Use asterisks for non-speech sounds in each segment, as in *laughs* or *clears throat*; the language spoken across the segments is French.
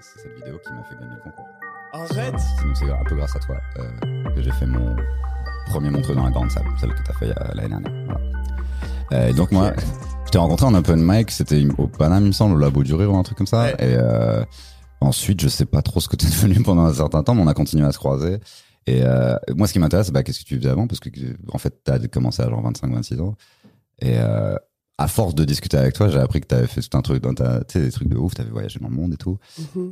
c'est cette vidéo qui m'a fait gagner le concours. Arrête Donc c'est un peu grâce à toi euh, que j'ai fait mon premier montreux dans la grande salle, celle que tu as fait euh, l'année dernière. Voilà. Euh, et donc moi, je t'ai rencontré en open mic, c'était au Paname, il me semble, au Labo du Rire ou un truc comme ça. Ouais. Et euh, ensuite, je sais pas trop ce que tu es *laughs* devenu pendant un certain temps, mais on a continué à se croiser. Et moi, ce qui m'intéresse, bah, qu'est-ce que tu faisais avant? Parce que, en fait, tu as commencé à genre 25-26 ans. Et à force de discuter avec toi, j'ai appris que tu avais fait tout un truc dans ta, tu sais, des trucs de ouf, tu avais voyagé dans le monde et tout.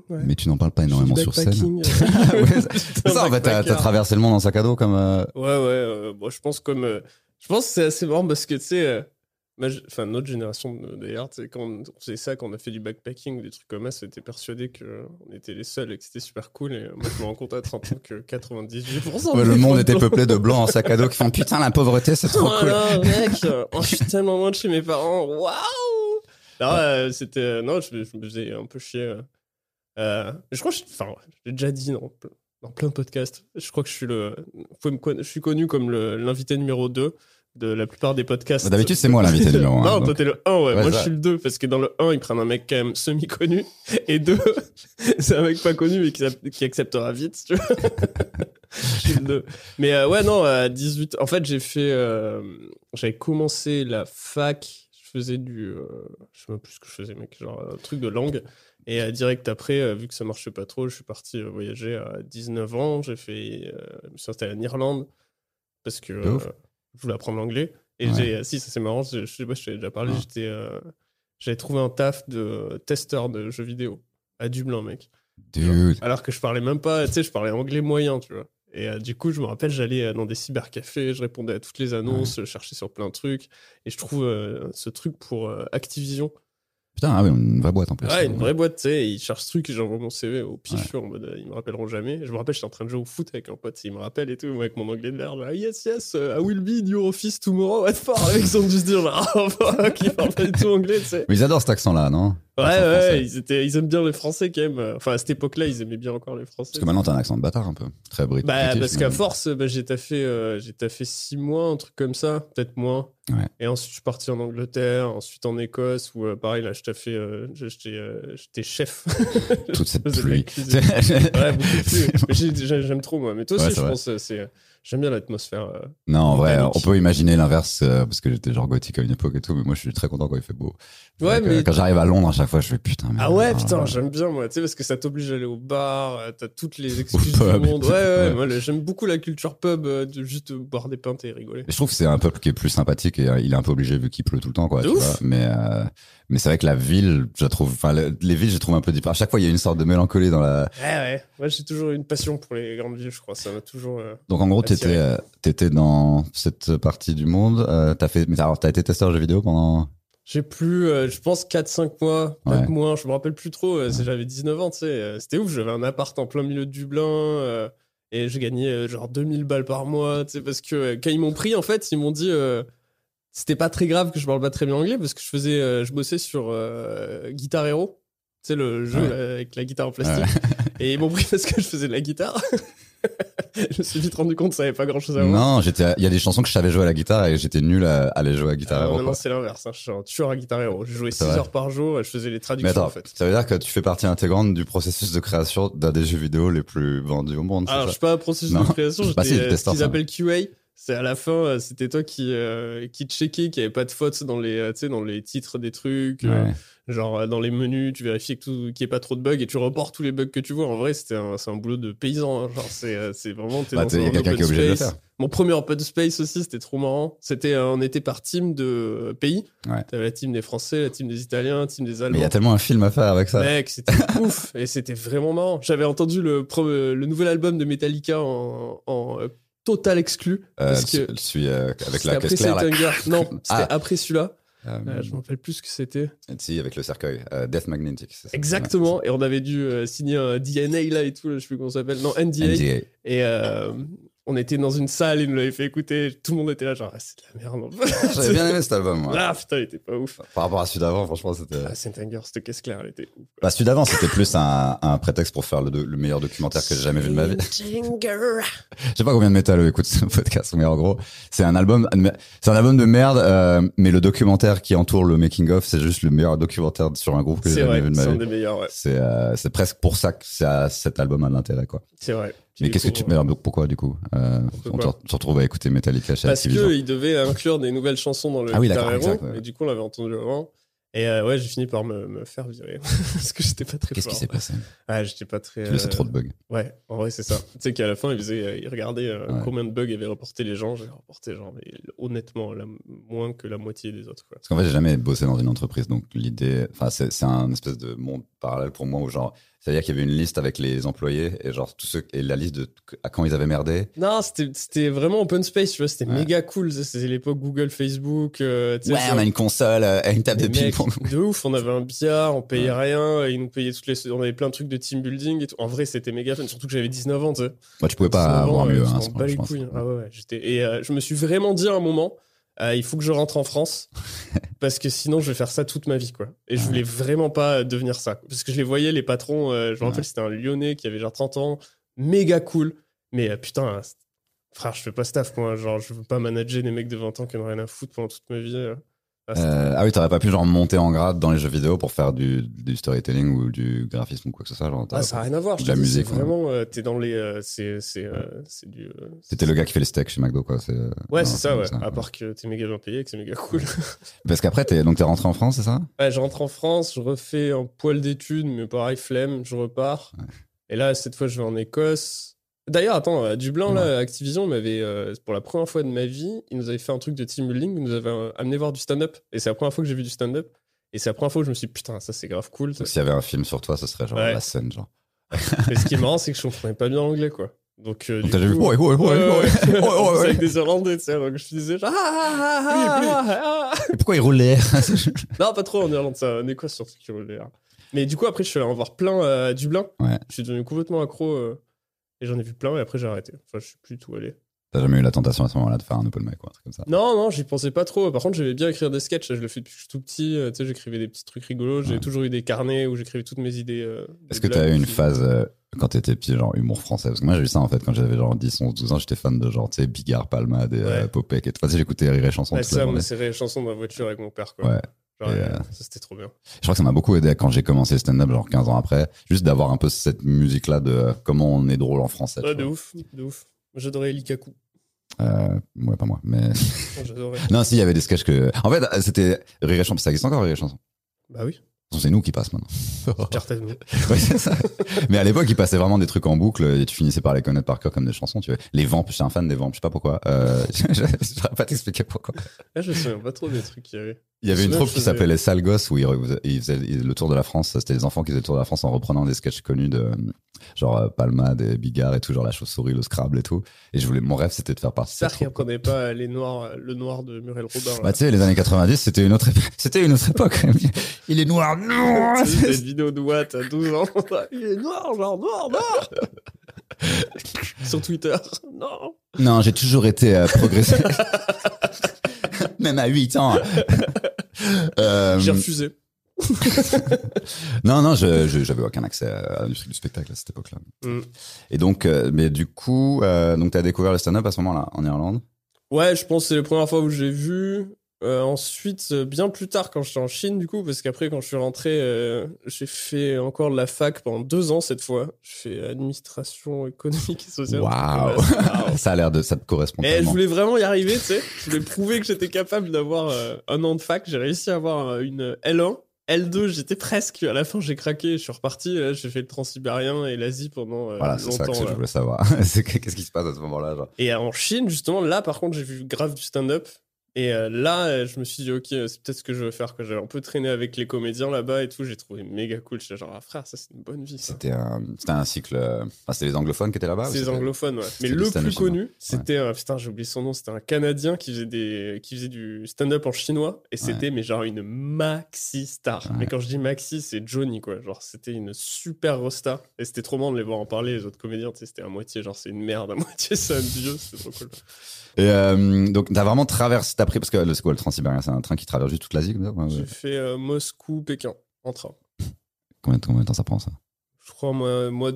Mais tu n'en parles pas énormément sur scène. *laughs* Ouais, *laughs* c'est ça, en fait, t'as t'as traversé le monde en sac à dos comme. euh, Ouais, ouais. euh, bon, je pense comme. euh, je pense que c'est assez marrant parce que, tu sais. Euh, Enfin, notre génération, euh, d'ailleurs, quand on faisait ça, quand on a fait du backpacking ou des trucs comme ça, on était persuadé qu'on était les seuls et que c'était super cool. Et euh, moi, je me rends compte à 30 ans que 98% ouais, le monde était peuplé de blancs en sac à dos qui font *laughs* putain la pauvreté c'est trop Oh cool. mec, euh, oh, je suis tellement loin de chez mes parents. Waouh! Euh, c'était. euh, non, je, je me faisais un peu chier. euh. Euh, je crois que. je- Enfin, j'ai déjà dit dans, dans plein de podcasts. Je crois que je suis le. vous pouvez me conna- je suis connu comme l'invité numéro 2 de la plupart des podcasts. Bah, d'habitude, c'est moi l'invité numéro un, *laughs* non, donc. toi, t'es le 1, ouais. Ouais, moi, je suis le 2. Parce que dans le 1, ils prennent un mec quand même semi-connu. Et 2, *laughs* c'est un mec pas connu, mais qui, qui acceptera vite, tu vois. *laughs* Je suis le 2. Mais euh, ouais, non, à 18. En fait, j'ai fait. euh, J'avais commencé la fac. Je faisais du. euh, je sais même plus ce que je faisais, mec. Genre un truc de langue. Et euh, direct après, vu que ça marchait pas trop, je suis parti voyager à 19 ans. J'ai fait. je me suis installé en Irlande. Parce que je voulais apprendre l'anglais. Et Ouais. j'ai. Si, ça c'est marrant. Je, je sais pas, je t'avais déjà parlé. Ah. J'étais. euh, J'avais trouvé un taf de testeur de jeux vidéo à Dublin, mec. Dude. Alors que je parlais même pas, tu sais, je parlais anglais moyen, tu vois. Et euh, du coup, je me rappelle, j'allais euh, dans des cybercafés, je répondais à toutes les annonces, je cherchais sur plein de trucs. Et je trouve euh, ce truc pour euh, Activision. Putain ah oui une vraie boîte en plus. Ouais, une vraie boîte, tu sais. Ils cherchent ce truc et j'envoie mon CV au pif en mode, ils me rappelleront jamais. Je me rappelle, j'étais en train de jouer au foot avec un pote, il me rappelle et tout, moi, avec mon anglais de merde. Ah, yes, yes, uh, I will be in your office tomorrow. What for? Les *laughs* mecs sont juste dire, genre, oh, *laughs* fuck, ils parlent pas du tout anglais, tu sais. Mais ils adorent cet accent là non? Ouais, ouais, ils, étaient, ils aiment bien les Français quand même. Enfin, à cette époque-là, ils aimaient bien encore les Français. Parce que maintenant t'as un accent de bâtard un peu très. Bah, british, parce mais- qu'à force, bah, j'ai taffé, euh, j'ai taffé six mois, un truc comme ça, peut-être moins. Ouais. Et ensuite, je suis parti en Angleterre, ensuite en Écosse, où euh, pareil, là, je taffais, euh, j'étais, euh, j'étais chef. toute cette *laughs* pluie. ouais, beaucoup de pluie. *laughs* J'aime trop, moi. Mais toi aussi, Ouais, je vrai. pense, euh, c'est, j'aime bien l'atmosphère. euh. Non, en vrai, on peut imaginer l'inverse euh, parce que j'étais genre gothique à une époque et tout, mais moi je suis très content quand il fait beau. Ouais, Donc, euh, mais- quand j'arrive à Londres à chaque fois, je fais putain. mais- Ah ouais, putain, j'aime bien, moi. Tu sais, parce que ça t'oblige à aller au bar, euh, t'as toutes les *laughs* excuses du monde. Ouais, ouais, Ouais. j'aime beaucoup la culture pub, euh, de juste boire des pintes et rigoler. Mais je trouve que c'est un peuple qui est plus sympathique et il est un peu obligé vu qu'il pleut tout le temps, quoi. Tu ouf. vois. Mais mais c'est vrai que la ville, je trouve, enfin le- les villes, je trouve un peu différentes. À chaque fois, il y a une sorte de mélancolie dans la. Ouais, ouais. Moi, j'ai toujours une passion pour les grandes villes, je crois. Ça m'a toujours. Donc en gros. T'étais euh, t'étais dans cette partie du monde. Euh, t'as fait, mais alors t'as été testeur de jeux vidéo pendant. J'ai plus, euh, je pense, 4-5 mois, peut-être Ouais. moins, je me rappelle plus trop. euh, c'est- J'avais 19 ans, tu sais. C'était ouf, j'avais un appart en plein milieu de Dublin. et je gagnais genre 2000 balles par mois, tu sais, parce que quand ils m'ont pris, en fait, ils m'ont dit. c'était pas très grave que je parle pas très bien anglais parce que je faisais, euh, je bossais sur euh, Guitar Hero, tu sais, le jeu Ouais. là, avec la guitare en plastique. Et ils m'ont pris parce que je faisais de la guitare. *laughs* je me suis vite rendu compte que ça avait pas grand chose à voir. Non, j'étais. Il y a des chansons que je savais jouer à la guitare et j'étais nul à, aller jouer à la guitare. Ah, Hero, maintenant, c'est l'inverse. hein. Je suis un tueur à Guitar Hero. Je jouais 6 C'est vrai. heures par jour et je faisais les Mais traductions attends, en fait. ça veut dire que tu fais partie intégrante du processus de création d'un des jeux vidéo les plus vendus au monde. Alors, je suis pas un processus Non. de création, *laughs* Bah, j'étais si, euh, ce qu'ils appellent QA. C'est à la fin, euh, c'était toi qui, euh, qui checkais qu'il n'y avait pas de fautes dans les, euh, dans les titres des trucs. euh, Ouais. Genre, euh, dans les menus, tu vérifies qu'il n'y ait pas trop de bugs et tu reportes tous les bugs que tu vois. En vrai, un, c'est un boulot de paysan. hein. Genre, c'est, euh, vraiment. Bah, dans t'es- y a un quelqu'un open qui est obligé de le space. faire. Mon premier open space aussi, c'était trop marrant. C'était, euh, on était par team de pays. Ouais. T'avais la team des Français, la team des Italiens, la team des Allemands. Mais il y a tellement un film à faire avec ça. Mec, c'était *laughs* ouf et c'était vraiment marrant. J'avais entendu le, le nouvel album de Metallica en, en, euh, total exclu. Euh, parce que celui euh, avec la caisse claire. là. Non, *laughs* c'était Ah. après celui-là. Euh, Euh, je me rappelle plus ce que c'était. si, avec le cercueil. Euh, Death Magnetic. c'est ça. Exactement. Et on avait dû euh, signer un DNA là et tout. là, je sais plus comment ça s'appelle. Non. NDA. NDA. Et euh, on était dans une salle, ils nous l'avaient fait écouter. Tout le monde était là, genre, ah, c'est de la merde. *laughs* J'avais bien aimé cet album, moi. Ah putain, il était pas ouf. Par rapport à celui d'avant, franchement, c'était. Ah, Saint Anger, cette caisse claire, elle était ouf. Bah, celui d'avant, c'était plus un, un prétexte pour faire le, le meilleur documentaire que j'ai jamais vu de ma vie. *laughs* Je sais pas combien de métal eux écoutent ce podcast, mais en gros, c'est un album, c'est un album de merde, euh, mais le documentaire qui entoure le making of, c'est juste le meilleur documentaire sur un groupe que j'ai C'est jamais vrai, vu de c'est ma un vie. des meilleurs, ouais. C'est, euh, c'est presque pour ça que ça, cet album a de l'intérêt, quoi. C'est vrai. Mais qu'est-ce que tu, coup, mais alors, pourquoi, du coup, euh, on se retrouve à écouter Metallica chez Parce Activision. qu'il devait inclure des nouvelles chansons dans le Ah oui, exact, ouais. Et du coup, on l'avait entendu avant. Et euh, ouais, j'ai fini par me, me faire virer. *laughs* Parce que j'étais pas très Qu'est-ce qui s'est passé? Ah, j'étais pas très. Tu laissais euh, trop de bugs. Ouais, en vrai, c'est ça. tu sais qu'à la fin, il, faisait, il regardait euh, Ouais. combien de bugs avaient reporté les gens. J'ai reporté, genre, mais honnêtement, la- moins que la moitié des autres. Quoi. Parce qu'en fait, j'ai jamais bossé dans une entreprise, donc l'idée, enfin, c'est, c'est un espèce de monde parallèle pour moi où genre, c'est-à-dire qu'il y avait une liste avec les employés et genre tous ceux et la liste de à quand ils avaient merdé. Non, c'était c'était vraiment open space, tu vois. C'était Ouais. méga cool. C'était l'époque Google, Facebook. euh, Ouais, on a une console, euh, une table de les mecs, ping-pong. de ouf, on avait un billard, on payait Ouais. rien, et ils nous payaient toutes les. On avait plein de trucs de team building et tout. En vrai, c'était méga fun, surtout que j'avais 19 ans, tu sais. Tu pouvais pas 19 ans, avoir mieux, je hein, je bats les pense. couilles. Ah ouais, ouais, j'étais- Et euh, je me suis vraiment dit à un moment, euh, il faut que je rentre en France, *laughs* parce que sinon je vais faire ça toute ma vie, quoi. Et je Ouais. voulais vraiment pas euh, devenir ça. Parce que je les voyais, les patrons, euh, je me rappelle, c'était un Lyonnais qui avait genre 30 ans, méga cool. Mais euh, putain, frère, je fais pas staff, moi. Genre, je veux pas manager des mecs de 20 ans qui n'ont rien à foutre pendant toute ma vie. euh. Ah, Euh, ah oui, t'aurais pas pu genre monter en grade dans les jeux vidéo pour faire du, du storytelling ou du graphisme ou quoi que ce soit. Genre, Ah, ça n'a rien à voir. de la musique. Vraiment, euh, t'es dans les. euh, c'est du. C'était le gars qui fait les steaks chez McDo, quoi. Ouais, c'est ça, ouais. À part que t'es méga bien payé, que c'est méga cool. *laughs* Parce qu'après, t'es, donc t'es rentré en France, c'est ça? Ouais, je rentre en France, je refais un poil d'études, mais pareil, flemme, je repars. Ouais. Et là, cette fois, je vais en Écosse. D'ailleurs, attends, à Dublin, là, Activision m'avait, euh, pour la première fois de ma vie, ils nous avaient fait un truc de team building, ils nous avaient euh, amené voir du stand-up. Et c'est la première fois que j'ai vu du stand-up. Et c'est la première fois où je me suis dit, putain, ça c'est grave cool. Donc s'il y avait un film sur toi, ce serait genre Ouais. la scène, genre. *laughs* Mais ce qui est marrant, c'est que je comprenais pas bien l'anglais, quoi. Donc, euh, du coup, vu, ouais, ouais, ouais, ouais, ouais, ouais, ouais, C'est ouais. *laughs* avec des Irlandais, tu sais. Donc je disais, genre, ah, ah, ah. Et pourquoi il roule l'air? Non, pas trop en Irlande, ça. En Écosse, surtout qui roule l'air. Mais du coup, après, je suis allé en voir plein euh, à Dublin. Ouais. Je suis devenu complètement accro. Euh, et j'en ai vu plein, et après, j'ai arrêté. Enfin, je suis plus tout allé. T'as jamais eu la tentation à ce moment-là de faire un open mic ou un truc comme ça? Non, non, j'y pensais pas trop. Par contre, j'aimais bien écrire des sketchs. Je le fais depuis que je suis tout petit. euh, Tu sais, j'écrivais des petits trucs rigolos. J'ai Ouais. toujours eu des carnets où j'écrivais toutes mes idées. euh, Est-ce que t'as eu une phase euh, quand t'étais petit, genre humour français? Parce que moi j'ai eu ça en fait quand j'avais genre 10, 11, 12 ans, j'étais fan de genre, tu sais, Bigard, Palmade et euh, Ouais. Popek et tout. Enfin, j'écoutais Rire et Chanson Ouais, ça, moi, c'est les chansons dans la voiture avec mon père, quoi. Ouais. Euh, euh, c'était trop bien. Je crois que ça m'a beaucoup aidé quand j'ai commencé le stand-up, genre 15 ans après, juste d'avoir un peu cette musique-là de euh, comment on est drôle en français. Ouais, de ouf, de ouf. J'adorais Likaku. Euh, ouais, pas moi, mais. *laughs* Non, si, il y avait des sketchs que. En fait, c'était Rire et Chanson, ça existe encore Rire et Chanson. bah oui, C'est nous qui passe maintenant. *laughs* certainement. *laughs* Ouais, ça. Mais à l'époque, il passait vraiment des trucs en boucle et tu finissais par les connaître par cœur comme des chansons. Tu vois. Les Vampes, j'étais un fan des Vampes, je sais pas pourquoi. Euh, je je saurais pas t'expliquer pourquoi. Là, je me souviens pas trop des trucs qu'il y avait. Il y avait une troupe qui s'appelait Sale Gosse où ils, faisaient le tour de la France. C'était les enfants qui faisaient le tour de la France en reprenant des sketchs connus de genre euh, Palma, des Bigard et tout, genre la chauve-souris, le Scrabble et tout. Et je voulais, mon rêve, c'était de faire partie de J'espère troupe. reprenait pas les noirs, le noir de Muriel Robin. Bah, tu sais, les années 90, c'était une autre, c'était une autre époque. *laughs* *laughs* Il est noir, non! Tu sais, cette vidéo de Watt à 12 ans. *laughs* Il est noir, genre noir, noir. Sur Twitter. Non. Non, j'ai toujours été euh, progressif. *laughs* Même à 8 ans. *laughs* Euh, J'ai refusé. *laughs* non, non, je- j'avais aucun accès à l'industrie du spectacle à cette époque-là. Mm. Et donc, euh, mais du coup, euh, donc t'as découvert le stand-up à ce moment-là, en Irlande? Ouais, je pense que c'est la première fois où j'ai vu. Euh, ensuite, euh, bien plus tard, quand j'étais en Chine, du coup, parce qu'après, quand je suis rentré, euh, j'ai fait encore de la fac pendant deux ans cette fois. Je fais administration économique et sociale. Waouh! *laughs* Ça a l'air de, ça te correspond Et je voulais vraiment y arriver, tu sais. Je voulais prouver que j'étais capable d'avoir euh, un an de fac. J'ai réussi à avoir une L1. L2, j'étais presque. À la fin, j'ai craqué. Je suis reparti. J'ai fait le transsibérien et l'Asie pendant euh, Voilà, c'est ça que je voulais savoir. *laughs* Qu'est-ce qui se passe à ce moment-là. Et en Chine, justement, là, par contre, j'ai vu grave du stand-up. Et euh, là, euh, je me suis dit, ok, euh, c'est peut-être ce que je veux faire. J'ai un peu traîné avec les comédiens là-bas et tout. J'ai trouvé méga cool. J'étais genre, ah, frère, ça, c'est une bonne vie. C'était un, un cycle. Enfin, c'était les anglophones qui étaient là-bas. C'est les anglophones, ouais. Mais le plus connu, c'était. Putain, j'ai oublié son nom. C'était un Canadien qui faisait, des, qui faisait du stand-up en chinois. Et c'était, mais genre, une maxi star. Ouais. Mais quand je dis maxi, c'est Johnny, quoi. Genre, c'était une super rosta. Et c'était trop marrant de les voir en parler. Les autres comédiens, c'était à moitié, genre, c'est une merde, à *laughs* moitié, c'est un dieu. C'était trop cool. Et euh, donc, t'as vraiment traversé, t'as pris, parce que le, c'est quoi le Transsibérien C'est un train qui traverse juste toute l'Asie comme ça? Ouais. J'ai fait euh, Moscou, Pékin, en train. *laughs* Combien, de- combien de temps ça prend ça? Je crois, moi, moi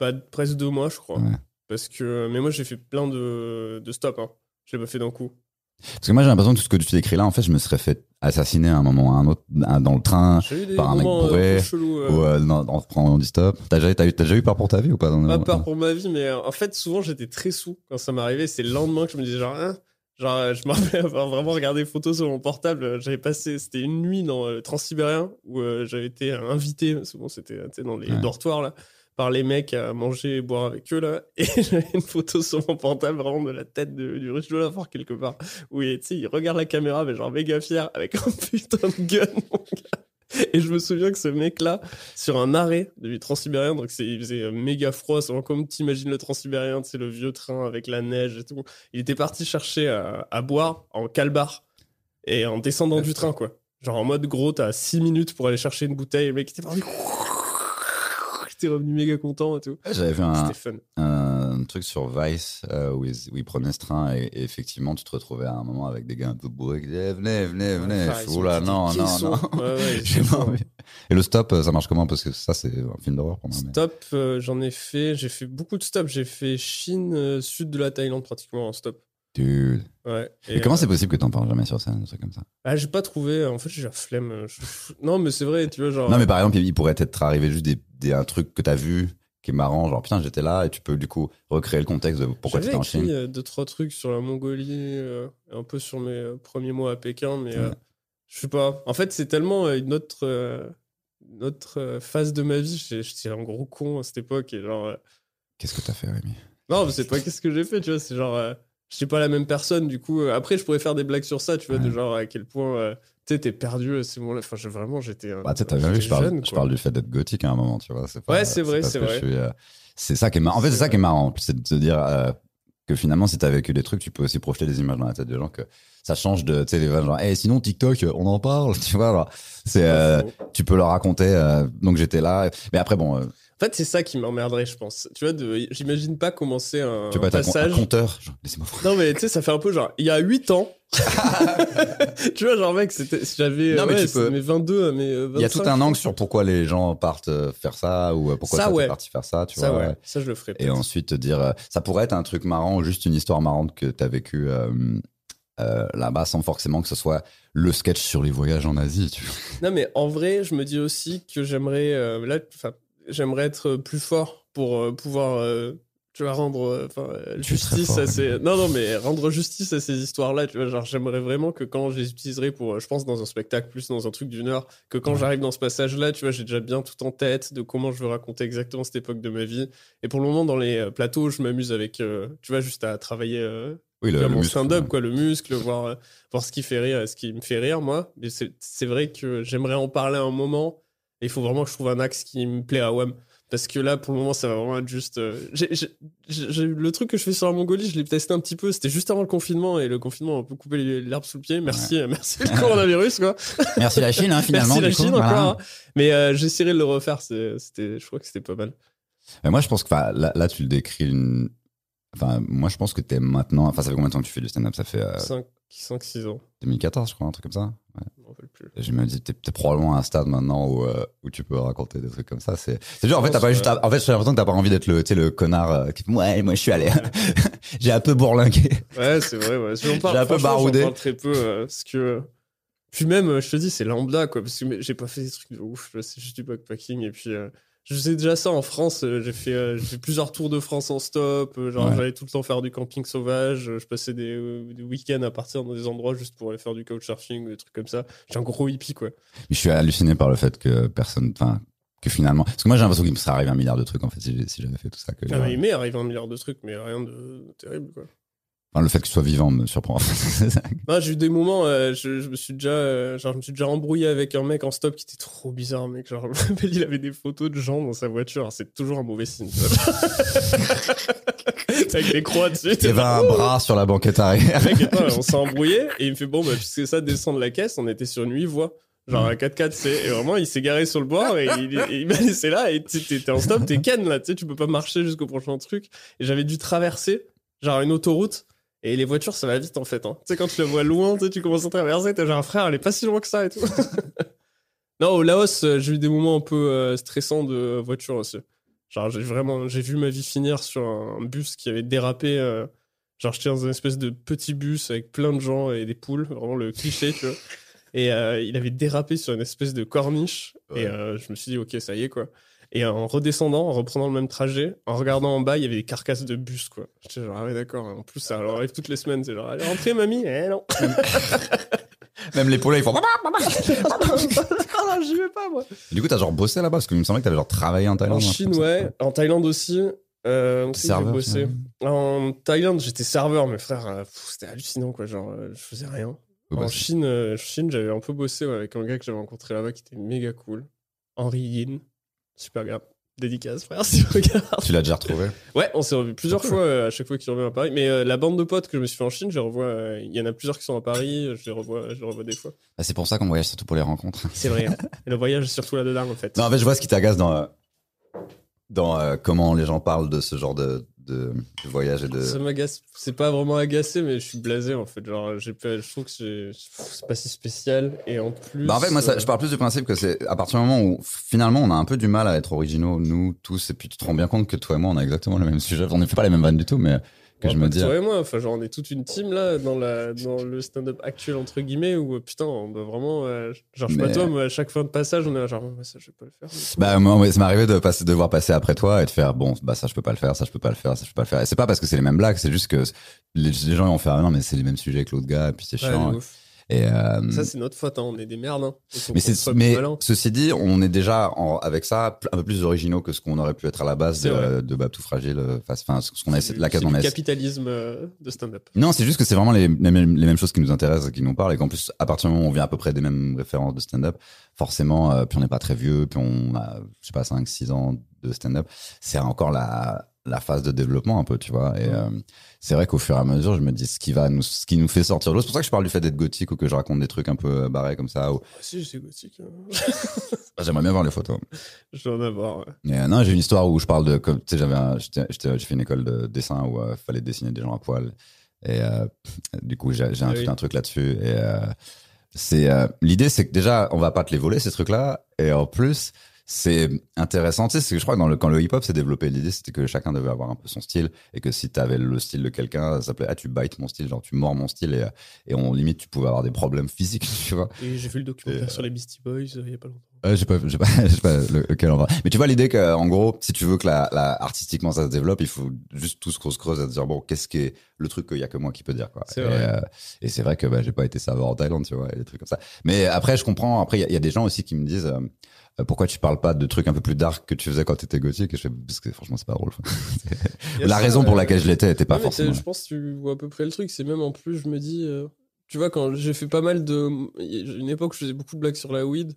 bah, presque deux mois, je crois. Ouais. Parce que, mais moi, j'ai fait plein de, de stops. Hein. Je l'ai pas fait d'un coup. Parce que moi, j'ai l'impression que tout ce que tu décris là, en fait, je me serais fait assassiner à un moment à un autre dans le train par un mec euh, bourré, euh, ou euh, dans- en prenant du stop. T'as déjà, déjà eu peur pour ta vie ou pas Pas peur pour ma vie, mais euh, en fait, souvent, j'étais très sous quand ça m'arrivait. C'est le lendemain que je me disais, genre, hein? Genre, euh, je me rappelle avoir vraiment regardé des photos sur mon portable. Euh, J'avais passé, c'était une nuit dans euh, le Transsibérien où euh, j'avais été invité, souvent c'était euh, dans les Ouais. dortoirs là, par les mecs à manger et boire avec eux là. *laughs* Et j'avais une photo sur mon portable vraiment de la tête de- du riche de la quelque part. Où il, il regarde la caméra, mais genre méga fier, avec un *laughs* putain de gun, mon gars. Et je me souviens que ce mec-là, sur un arrêt du Transsibérien, donc c'est, il faisait euh, méga froid, c'est comme t'imagines le Transsibérien, c'est le vieux train avec la neige et tout. Il était parti chercher à, à boire en calbar et en descendant du train, quoi. Genre en mode gros, t'as 6 minutes pour aller chercher une bouteille, le mec était parti. Était revenu méga content et tout. J'avais vu un, un truc sur Vice euh, où, ils, où ils prenaient ce train et, et effectivement tu te retrouvais à un moment avec des gars un peu bourrés qui disaient Eh, venez venez venez oula non non non Ouais, ouais, *laughs* J'ai et le stop euh, ça marche comment? Parce que ça c'est un film d'horreur pour moi mais- Stop, euh, j'en ai fait, j'ai fait beaucoup de stops. J'ai fait Chine, euh, sud de la Thaïlande pratiquement en stop. Dude. Ouais. et, comment euh, c'est possible que t'en parles jamais sur scène un truc comme ça? Ah, j'ai pas trouvé. En fait, j'ai la flemme. euh, je- Non, mais c'est vrai, tu vois, genre. non mais par exemple il pourrait être arrivé juste des, des- un truc que t'as vu qui est marrant genre putain j'étais là et tu peux du coup recréer le contexte de pourquoi t'étais en Chine euh, deux, trois trucs sur la Mongolie, euh, un peu sur mes euh, premiers mois à Pékin, mais euh, je sais pas. En fait, c'est tellement euh, une autre, euh, une autre euh, phase de ma vie. J'ai- J'étais un gros con à cette époque. Et genre, euh, qu'est-ce que t'as fait Rémi? Non, mais c'est pas qu'est-ce que j'ai fait, tu vois. C'est genre, euh, je suis pas la même personne. Du coup, euh, après, je pourrais faire des blagues sur ça, tu vois, de genre à quel point, euh, tu sais, t'es perdu à ce moment-là. Enfin, je- vraiment, j'étais. Bah, t'as bien vu que je parle, jeune, je parle du fait d'être gothique à un moment, tu vois. c'est Ouais, c'est vrai, c'est vrai. euh, C'est ça qui est marrant. En fait, c'est ça qui est marrant. C'est de se dire euh, que finalement, si t'as vécu des trucs, tu peux aussi projeter des images dans la tête des gens que ça change de, tu sais, les genre, hey, sinon TikTok, on en parle, *laughs* tu vois, c'est, tu peux leur raconter, donc j'étais là. Mais après, bon, En fait, c'est ça qui m'emmerderait, je pense. Tu vois, de... j'imagine pas commencer un, tu un, un passage. compteur. Genre, Non, mais tu sais, ça fait un peu genre, il y a 8 ans. *laughs* tu vois, genre, mec, j'avais, Non, mais ouais, mes 22 à mes euh, 25. Il y a tout un angle sur pourquoi les gens partent euh, faire ça ou euh, pourquoi Ça, ouais. parti faire ça, tu Ça, vois. ouais, ça, je le ferai. Et ensuite te dire, euh, ça pourrait être un truc marrant ou juste une histoire marrante que t'as vécu euh, euh, là-bas sans forcément que ce soit le sketch sur les voyages en Asie. Tu vois. Non, mais en vrai, je me dis aussi que j'aimerais, euh, là, enfin, j'aimerais être plus fort pour euh, pouvoir, euh, tu vois, rendre, euh, enfin, euh, justice fort, à ces, non, non, mais rendre justice à ces histoires-là, tu vois, genre, j'aimerais vraiment que quand je les utiliserai pour, euh, je pense, dans un spectacle, plus dans un truc d'une heure, que quand Ouais. j'arrive dans ce passage-là, tu vois, j'ai déjà bien tout en tête de comment je veux raconter exactement cette époque de ma vie. Et pour le moment, dans les euh, plateaux, je m'amuse avec, euh, tu vois, juste à travailler, euh, Oui, le, mon muscle, stand-up, ouais. quoi, le muscle, voir, euh, voir ce qui fait rire, ce qui me fait rire, moi. Mais c'est c'est vrai que j'aimerais en parler un moment. Et il faut vraiment que je trouve un axe qui me plaît à WAM. Parce que là, pour le moment, ça va vraiment être juste. euh, le truc que je fais sur la Mongolie, je l'ai testé un petit peu. C'était juste avant le confinement. Et le confinement a un peu coupé l'herbe sous le pied. Merci, *laughs* merci *laughs* le coronavirus, quoi. Merci la Chine, hein, *laughs* finalement. Merci la du coup, Chine voilà. encore. hein. Mais euh, j'essaierai de le refaire. C'était, je crois que c'était pas mal. Mais moi, je pense que là, là, tu le décris. Une... Enfin, moi, je pense que t'es maintenant. Enfin, ça fait combien de temps que tu fais du stand-up? Ça fait euh, 5-6 ans. 2014, je crois, un truc comme ça. Ouais. Je m'en rappelle plus. Et Je me dis, t'es t'es probablement à un stade maintenant où, euh, où tu peux raconter des trucs comme ça. C'est c'est dur. En fait, t'as pas juste. En fait, j'ai l'impression que t'as pas envie d'être le, tu sais, le connard euh, qui ouais, moi, je suis allé. *laughs* j'ai un peu bourlingué. Ouais, c'est vrai. Ouais. J'ai un peu baroudé. Parle très peu. euh, parce que. Puis même, euh, je te dis, c'est lambda, quoi. Parce que j'ai pas fait des trucs de ouf. C'est juste du backpacking. Et puis, euh, je faisais déjà ça en France. euh, J'ai fait, euh, j'ai fait plusieurs tours de France en stop. euh, Genre, Ouais. j'allais tout le temps faire du camping sauvage. euh, Je passais des, des week-ends à partir dans des endroits juste pour aller faire du couchsurfing ou des trucs comme ça. J'étais un gros hippie, quoi. Mais je suis halluciné par le fait que personne. Enfin, que finalement. Parce que moi, j'ai l'impression qu'il me serait arrivé un milliard de trucs, en fait, si j'ai- j'avais fait tout ça. Que, Ah, il m'est arrivé un milliard de trucs, mais rien de terrible, quoi. Enfin, le fait que tu sois vivant me surprend. Non, *laughs* j'ai eu des moments, euh, je, je me suis déjà, euh, genre, je me suis déjà embrouillé avec un mec en stop qui était trop bizarre, mec. Genre, je me rappelle, il avait des photos de gens dans sa voiture. C'est toujours un mauvais signe. avec *laughs* des croix dessus. Il y avait un bras sur la banquette arrière. Mec, attends, on s'est *laughs* embrouillé et il me fait bon, bah, puisque ça descend de la caisse, on était sur une 8 voies. Genre un 4x4, c'est et vraiment il s'est garé sur le bord et il, il m'a laissé là et t'es en stop, t'es ken là, tu sais, tu peux pas marcher jusqu'au prochain truc. Et j'avais dû traverser genre une autoroute et les voitures ça va vite en fait. Hein. Tu sais, quand tu la vois loin, tu commences à traverser, t'as genre frère, elle est pas si loin que ça et tout. *laughs* non, au Laos, euh, j'ai eu des moments un peu euh, stressants de voiture aussi. Genre j'ai vraiment, j'ai vu ma vie finir sur un bus qui avait dérapé. euh, Genre, j'étais dans une espèce de petit bus avec plein de gens et des poules, vraiment le cliché, tu vois. Et euh, il avait dérapé sur une espèce de corniche. Ouais. Et je me suis dit, ok, ça y est, quoi. Et en redescendant, en reprenant le même trajet, en regardant en bas, il y avait des carcasses de bus, quoi. J'étais genre, ah ouais, d'accord. En plus, ça leur arrive toutes les semaines. C'est genre, allez, rentrez, mamie. Eh non. *laughs* Même les poulets, ils font. *laughs* Ah, J'y vais pas, moi. Du coup, t'as genre bossé là-bas parce qu'il me semblait que t'avais genre travaillé en Thaïlande. En truc Chine, ouais. En Thaïlande aussi. Euh, j'ai bossé. En Thaïlande, j'étais serveur, mais frère, euh, c'était hallucinant, quoi. Genre, euh, je faisais rien. Ouais, bah, en Chine, euh, Chine j'avais un peu bossé ouais, avec un gars que j'avais rencontré là-bas qui était méga cool. Henri Yin. Super gars. Dédicace, frère, si tu regardes. Tu l'as déjà retrouvé Ouais, on s'est revus plusieurs fois euh, à chaque fois qu'il revient à Paris. Mais euh, la bande de potes que je me suis fait en Chine, je revois. euh, Il y en a plusieurs qui sont à Paris, je les revois, je les revois des fois. Bah, C'est pour ça qu'on voyage surtout pour les rencontres. *laughs* C'est vrai. hein. Et *laughs* le voyage, est surtout là-dedans, en fait. Non, en fait, je vois ce qui t'agace dans, dans comment les gens parlent de ce genre de, de, de voyage et de. Ça m'agace. C'est pas vraiment agacé, mais je suis blasé en fait. Genre, j'ai pas, je trouve que c'est c'est pas si spécial. Et en plus. Bah en fait, moi, ça, euh, je parle plus du principe que c'est à partir du moment où finalement on a un peu du mal à être originaux, nous tous, et puis tu te rends bien compte que toi et moi, on a exactement le même sujet. On ne fait pas les mêmes vannes du tout, mais que bon, je me pas dis. Toi et moi, enfin, genre, on est toute une team là dans, la, dans le stand-up actuel, entre guillemets, où euh, putain, on doit vraiment. euh, genre, je sais pas toi, mais à chaque fin de passage, on est là, genre, ça, je vais pas le faire. Bah moi, ouais, ça m'est arrivé de passer, de devoir passer après toi et de faire bon, bah ça je peux pas le faire, ça je peux pas le faire, ça je peux pas le faire. Et c'est pas parce que c'est les mêmes blagues, c'est juste que les, les gens ils vont faire ah non mais c'est les mêmes sujets que l'autre gars, et puis c'est Ouais, chiant. Et euh, Ça, c'est notre faute, hein, on est des merdes. Hein. Mais ceci dit, on est déjà en- avec ça un peu plus originaux que ce qu'on aurait pu être à la base de, de Bab tout fragile, euh, enfin ce qu'on a la case on a capitalisme euh, de stand-up. Non, c'est juste que c'est vraiment les, les, mêmes, les mêmes choses qui nous intéressent qui nous parlent. Et qu'en plus, à partir du moment où on vient à peu près des mêmes références de stand-up, forcément, euh, puis on n'est pas très vieux, puis on a, je sais pas, 5, 6 ans de stand-up, c'est encore la, la phase de développement un peu, tu vois. Et euh, c'est vrai qu'au fur et à mesure, je me dis ce qui va nous, ce qui nous fait sortir de l'eau. C'est pour ça que je parle du fait d'être gothique ou que je raconte des trucs un peu euh, barrés comme ça. Ou... Ah, si, c'est gothique. hein. *laughs* J'aimerais bien voir les photos. je dois en avoir. ouais. Mais, euh, non, j'ai une histoire où je parle de, comme, tu sais, j'avais, un- j'ai fait une école de dessin où il fallait dessiner des gens à poil. Et du coup, j'ai, j'ai un, Ah tout oui. un truc là-dessus. Et c'est l'idée, c'est que déjà, on va pas te les voler ces trucs-là. Et en plus, c'est intéressant. Tu sais, c'est que je crois que dans le, quand le hip-hop s'est développé, l'idée c'était que chacun devait avoir un peu son style et que si tu avais le style de quelqu'un, ça s'appelait ah tu bites mon style, genre tu mords mon style et, et on limite tu pouvais avoir des problèmes physiques, *laughs* tu vois. Et j'ai vu le documentaire Et, euh, sur les Beastie Boys euh, il y a pas longtemps. Euh, pas, j'ai pas, *laughs* je sais pas le- lequel on va. Mais tu vois l'idée que, en gros, si tu veux que la, la, artistiquement ça se développe, il faut juste tous qu'on se creuse à dire bon, qu'est-ce qui est le truc qu'il y a que moi qui peut dire quoi. C'est et, vrai. euh, et c'est vrai que bah, j'ai pas été serveur en Thaïlande, tu vois, et des trucs comme ça. Mais après, je comprends. Après, il y a- il y, a des gens aussi qui me disent. euh, pourquoi tu parles pas de trucs un peu plus dark que tu faisais quand t'étais gothique? Et je fais, parce que franchement c'est pas drôle. *laughs* La ça, raison pour euh, laquelle je l'étais était pas Ouais, forcément. Je pense que tu vois à peu près le truc. C'est même en plus, je me dis, euh, tu vois, quand j'ai fait pas mal de. Une époque, je faisais beaucoup de blagues sur la weed.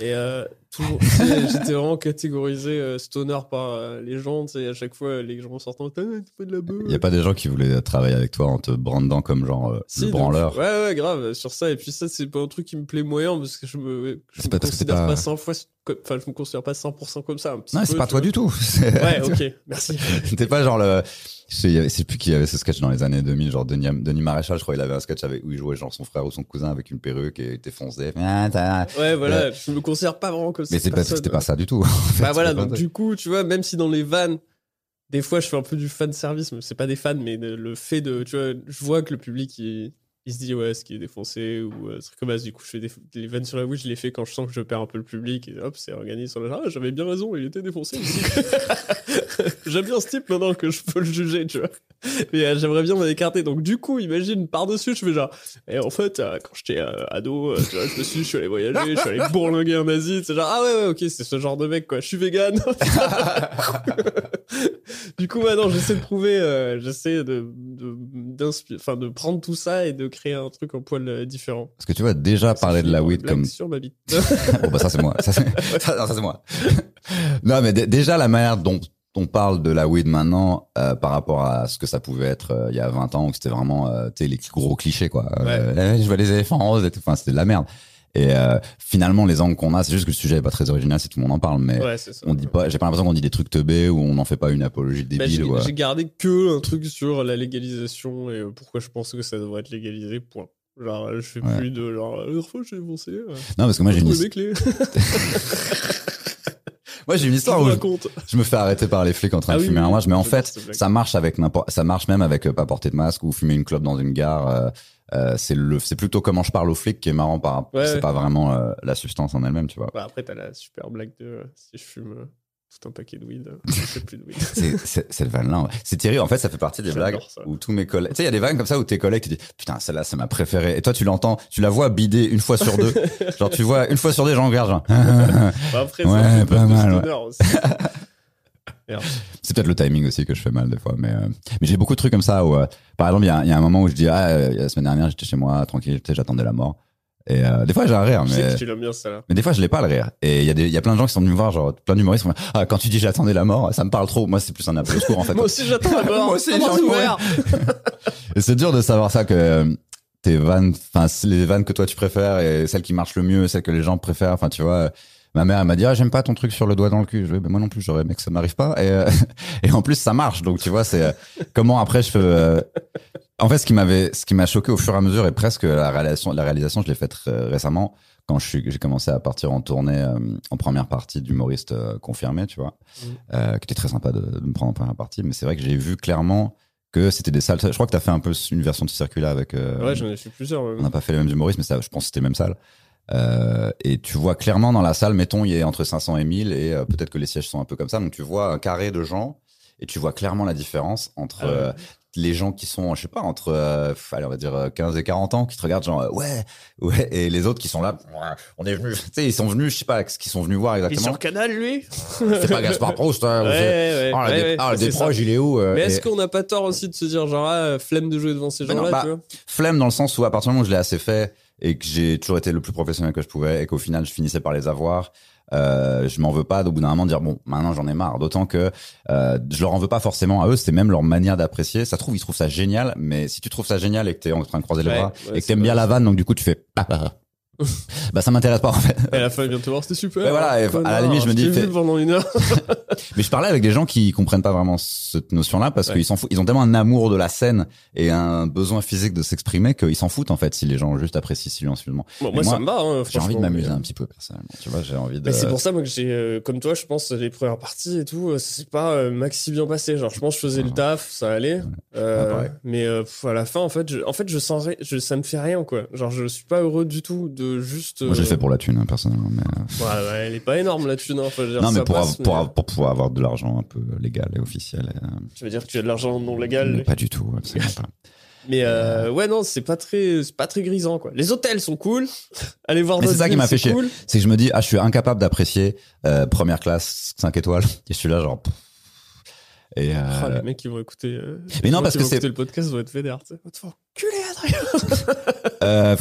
Et euh, toujours, *laughs* j'étais vraiment catégorisé euh, stoner par euh, les gens. Tu sais, à chaque fois, les gens sortant, t'as t'as pas de la beuh. Il y a pas des gens qui voulaient travailler avec toi en te brandant comme genre euh, Si, le branleur. Ouais, ouais, grave, sur ça. Et puis ça, c'est pas un truc qui me plaît moyen parce que je me, je me pas considère pas... pas- 100 fois, enfin, je me considère pas 100% comme ça. Un petit Non, c'est pas toi vois. du tout. *laughs* Ouais, ok, merci. *laughs* T'es pas genre le. Je sais, il y avait- c'est plus qui avait ce sketch dans les années 2000, genre Denis, Denis Maréchal, je crois, il avait un sketch avec, où il jouait genre son frère ou son cousin avec une perruque et il était foncé. Ah, Ouais, voilà, je me considère pas vraiment comme ça. Mais c'est pas, c'était pas ça du tout. en fait. Bah voilà, donc du coup, tu vois, même si dans les vannes, des fois je fais un peu du fan service, mais c'est pas des fans, mais le fait de, tu vois, je vois que le public il, il se dit ouais, ce qui est défoncé ou euh, truc comme ça. Du coup, je fais des, vannes sur la weed, je les fais quand je sens que je perds un peu le public. Et hop, c'est organisé sur le. Ah, j'avais bien raison, il était défoncé. aussi. *laughs* J'aime bien ce type maintenant que je peux le juger, tu vois. Mais euh, j'aimerais bien m'en écarter. Donc, du coup, imagine, par-dessus, je fais genre. Et en fait, euh, quand j'étais euh, ado, tu vois, je me suis, je suis allé voyager, je suis allé *laughs* bourlinguer en Asie. C'est genre, ah ouais, ouais, ok, c'est ce genre de mec, quoi. Je suis vegan. *laughs* du coup, maintenant, j'essaie de prouver, j'essaie de, de, enfin, de prendre tout ça et de créer un truc en poil euh, différent. Parce que tu vois, déjà parler de la weed comme sur ma bite. bon *laughs* bah ça c'est moi. Ça c'est *laughs* *laughs* ça, ça, moi. non mais dé- déjà la manière dont on parle de la weed maintenant euh, par rapport à ce que ça pouvait être euh, il y a 20 ans où c'était vraiment euh, tu sais les gros clichés quoi. Eh, je vois les éléphants roses et tout. Enfin c'était de la merde. Et euh, finalement les angles qu'on a, c'est juste que le sujet est pas très original si tout le monde en parle mais Ouais, c'est ça. on dit pas j'ai pas l'impression qu'on dit des trucs teubés ou on n'en fait pas une apologie Bah, débile j'ai, euh, j'ai gardé que un truc sur la légalisation et euh, pourquoi je pense que ça devrait être légalisé, point. Genre, je fais Ouais. plus de genre, fois j'ai euh, Non parce que moi j'ai une mes clés. *laughs* moi j'ai une histoire où je- je me fais arrêter par les flics en train Ah de oui, fumer oui, un match, mais en fait, ça marche avec n'importe, ça marche même avec euh, pas porter de masque ou fumer une clope dans une gare. euh, euh, c'est le, c'est plutôt comment je parle aux flics qui est marrant par, Ouais, c'est ouais. pas vraiment euh, la substance en elle-même, tu vois. Bah, après, t'as la super blague de euh, si je fume tout un paquet de weed, je fais plus de weed. *laughs* C'est, cette vanne-là, ouais. c'est terrible. En fait, ça fait partie des blagues ça. où tous mes collègues, tu sais, il y a des vannes comme ça où tes collègues, tu dis, putain, celle-là, c'est ma préférée. Et toi, tu l'entends, tu la vois bider une fois sur deux. *laughs* genre, tu vois, une fois sur deux, j'en regarde, genre. Bah, après, Ouais, ça pas mal, aussi. C'est peut-être le timing aussi que je fais mal des fois, mais euh, mais j'ai beaucoup de trucs comme ça où, euh, par exemple, il y a, il y a un moment où je dis ah euh, la semaine dernière j'étais chez moi tranquille, j'attendais la mort. Et des fois j'ai un rire, Je sais mais que tu l'aimes bien, ça mais des fois je l'ai pas le rire. Et il y a des y a plein de gens qui sont venus me voir, genre plein d'humoristes, ah quand tu dis j'attendais la mort, ça me parle trop. Moi c'est plus un appel au secours en fait. Moi aussi, j'attends la mort. *laughs* Moi aussi, j'ai *laughs* Et c'est dur de savoir ça que tes vannes, enfin les vannes que toi tu préfères et celles qui marchent le mieux, celles que les gens préfèrent. Enfin tu vois, ma mère elle m'a dit ah j'aime pas ton truc sur le doigt dans le cul. Je dis, Ben, moi non plus j'aurais aimé que ça m'arrive pas. Et, euh, *laughs* et en plus ça marche. Donc tu vois c'est euh, comment après je fais. euh, En fait ce qui m'avait, ce qui m'a choqué au fur et à mesure et presque la réalisation, la réalisation je l'ai faite euh, récemment quand j'ai commencé à partir en tournée euh, en première partie d'humoriste confirmé, tu vois, euh, qui était très sympa de, de me prendre en première partie. Mais c'est vrai que j'ai vu clairement que c'était des salles. Je crois que t'as fait un peu une version de Circula avec. euh, Ouais, j'en ai fait plusieurs. on n'a pas fait les mêmes humoristes, mais ça, je pense que c'était même salle. Euh, et tu vois clairement dans la salle, mettons, il y a entre 500 et 1000, et euh, peut-être que les sièges sont un peu comme ça. Donc tu vois un carré de gens, et tu vois clairement la différence entre Ah euh, les gens qui sont, je sais pas, entre, allez, on va dire euh, 15 et 40 ans, qui te regardent genre, ouais, ouais, et les autres qui sont là, on est venus, tu sais, ils sont venus, je sais pas, ce qu'ils sont venus voir Il est exactement. sur Canal, lui C'est pas Gaspard Proust, hein, *laughs* Ouais, ouais, Ah, le ouais, ouais, ah, il est où Mais et- est-ce qu'on n'a pas tort aussi de se dire, genre, ah, flemme de jouer devant ces gens-là, bah, tu vois? flemme dans le sens où à partir du moment où je l'ai assez fait et que j'ai toujours été le plus professionnel que je pouvais et qu'au final je finissais par les avoir, euh, je m'en veux pas d'au bout d'un moment dire bon maintenant j'en ai marre. D'autant que euh, je leur en veux pas forcément à eux, c'est même leur manière d'apprécier. Ça trouve ils trouvent ça génial, mais si tu trouves ça génial et que t'es en train de croiser les Ouais, bras ouais, et que t'aimes bien la vanne, donc du coup tu fais. *laughs* bah ça m'intéresse pas en fait. Et à la fin, il vient te voir, c'était super. Ouais, voilà, et à la limite, je me dis, t'ai fais- vu pendant une heure. *laughs* *laughs* Mais je parlais avec des gens qui comprennent pas vraiment cette notion-là parce Ouais. qu'ils s'en foutent. Ils ont tellement un amour de la scène et un besoin physique de s'exprimer qu'ils s'en foutent en fait si les gens juste apprécient silencieusement. Bon, Et moi, moi, ça me va, hein, J'ai envie de m'amuser mais- un petit peu personnellement. Tu vois, j'ai envie de. Mais c'est pour ça moi que j'ai euh, comme toi je pense les premières parties et tout euh, ça s'est pas euh, maxi bien passé genre je pense que je faisais le taf ça allait Euh, Ouais, mais euh, pff, à la fin en fait je, en fait je sens je, ça me fait rien quoi genre je suis pas heureux du tout de juste Moi, je l'ai euh, fait pour la thune, hein, personnellement. Mais, euh, ouais, ouais, elle est pas énorme la thune hein, dire, Non, mais pour, passe, av- pour, av- pour pouvoir avoir de l'argent un peu légal et officiel. euh, tu veux dire que tu as de l'argent non légal mais pas du tout, absolument pas. *laughs* mais euh, ouais non c'est pas très c'est pas très grisant quoi les hôtels sont cool *laughs* allez voir Mais c'est ça qui m'a fait chier. cool. C'est que je me dis, ah, je suis incapable d'apprécier euh, première classe 5 étoiles. *laughs* Et je suis là, genre. Et euh, Ah, les mecs qui vont écouter euh, Mais non, parce qui que vont c'est- écouter le podcast vont être vénères va te faire enculer Adrien euh,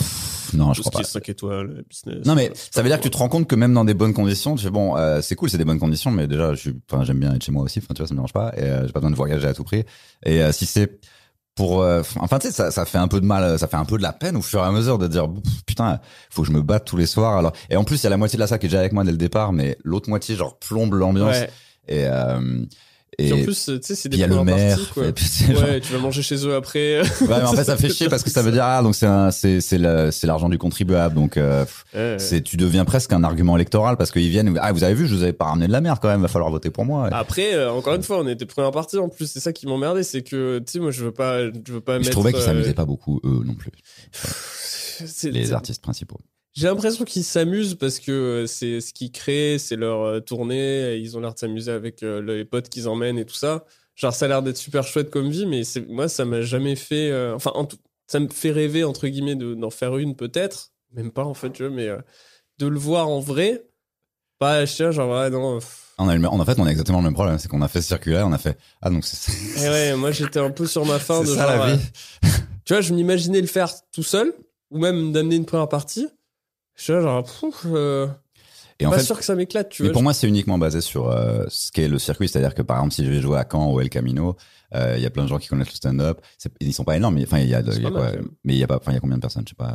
non, je crois pas. est 5 étoiles business Non mais euh, ça veut dire que tu te rends compte que même dans des bonnes conditions, tu fais bon, euh, c'est cool, c'est des bonnes conditions, mais déjà, je suis, enfin, j'aime bien être chez moi aussi, enfin, tu vois, ça me dérange pas, et euh, j'ai pas besoin de voyager à tout prix. Et euh, si c'est pour, euh, enfin, tu sais, ça, ça fait un peu de mal, ça fait un peu de la peine au fur et à mesure de dire, putain, faut que je me batte tous les soirs. Alors, et en plus, il y a la moitié de la salle qui est déjà avec moi dès le départ, mais l'autre moitié, genre, plombe l'ambiance. ouais. Et, euh, Puis en Et plus, tu sais, c'est des le maire. parties, quoi. et puis c'est genre- Ouais, tu vas manger chez eux après. Ouais, mais en fait, ça fait chier parce que ça veut dire ah donc c'est c'est l'argent du contribuable donc euh, Ouais, c'est tu deviens presque un argument électoral parce qu'ils viennent ah vous avez vu je vous avais pas ramené de la merde quand même va falloir voter pour moi. Après, euh, encore une fois, on était première partie en plus. C'est ça qui m'emmerdait, c'est que tu sais, moi, je veux pas, je veux pas Mais mettre. je trouvais qu'ils euh, s'amusaient pas beaucoup eux non plus les artistes principaux. J'ai l'impression qu'ils s'amusent parce que euh, c'est ce qu'ils créent, c'est leur euh, tournée. Ils ont l'air de s'amuser avec euh, les potes qu'ils emmènent et tout ça. Genre, ça a l'air d'être super chouette comme vie, mais moi, ça m'a jamais fait. euh, enfin, en tout- ça me fait rêver entre guillemets de- d'en faire une peut-être, même pas en fait, tu vois, mais euh, de le voir en vrai. Pas, je tiens, genre, non. pff. On a le même- en fait on a exactement le même problème c'est qu'on a fait ce circulaire on a fait ah donc c'est Et ouais, moi j'étais un peu sur ma fin de ça genre, la euh, vie. Tu vois, je m'imaginais le faire tout seul, ou même d'amener une première partie. Je suis là, genre, pff, euh, Et en pas fait sûr que ça m'éclate, tu Mais vois. pour moi, c'est uniquement basé sur euh, ce qu'est le circuit. C'est-à-dire que, par exemple, si je vais jouer à Caen ou El Camino, euh, il y a plein de gens qui connaissent le stand-up. C'est- Ils sont pas énormes, mais enfin, il y a, de- C'est il y a pas mal, quoi quand même. Mais il y a pas, enfin, il y a combien de personnes Je sais pas.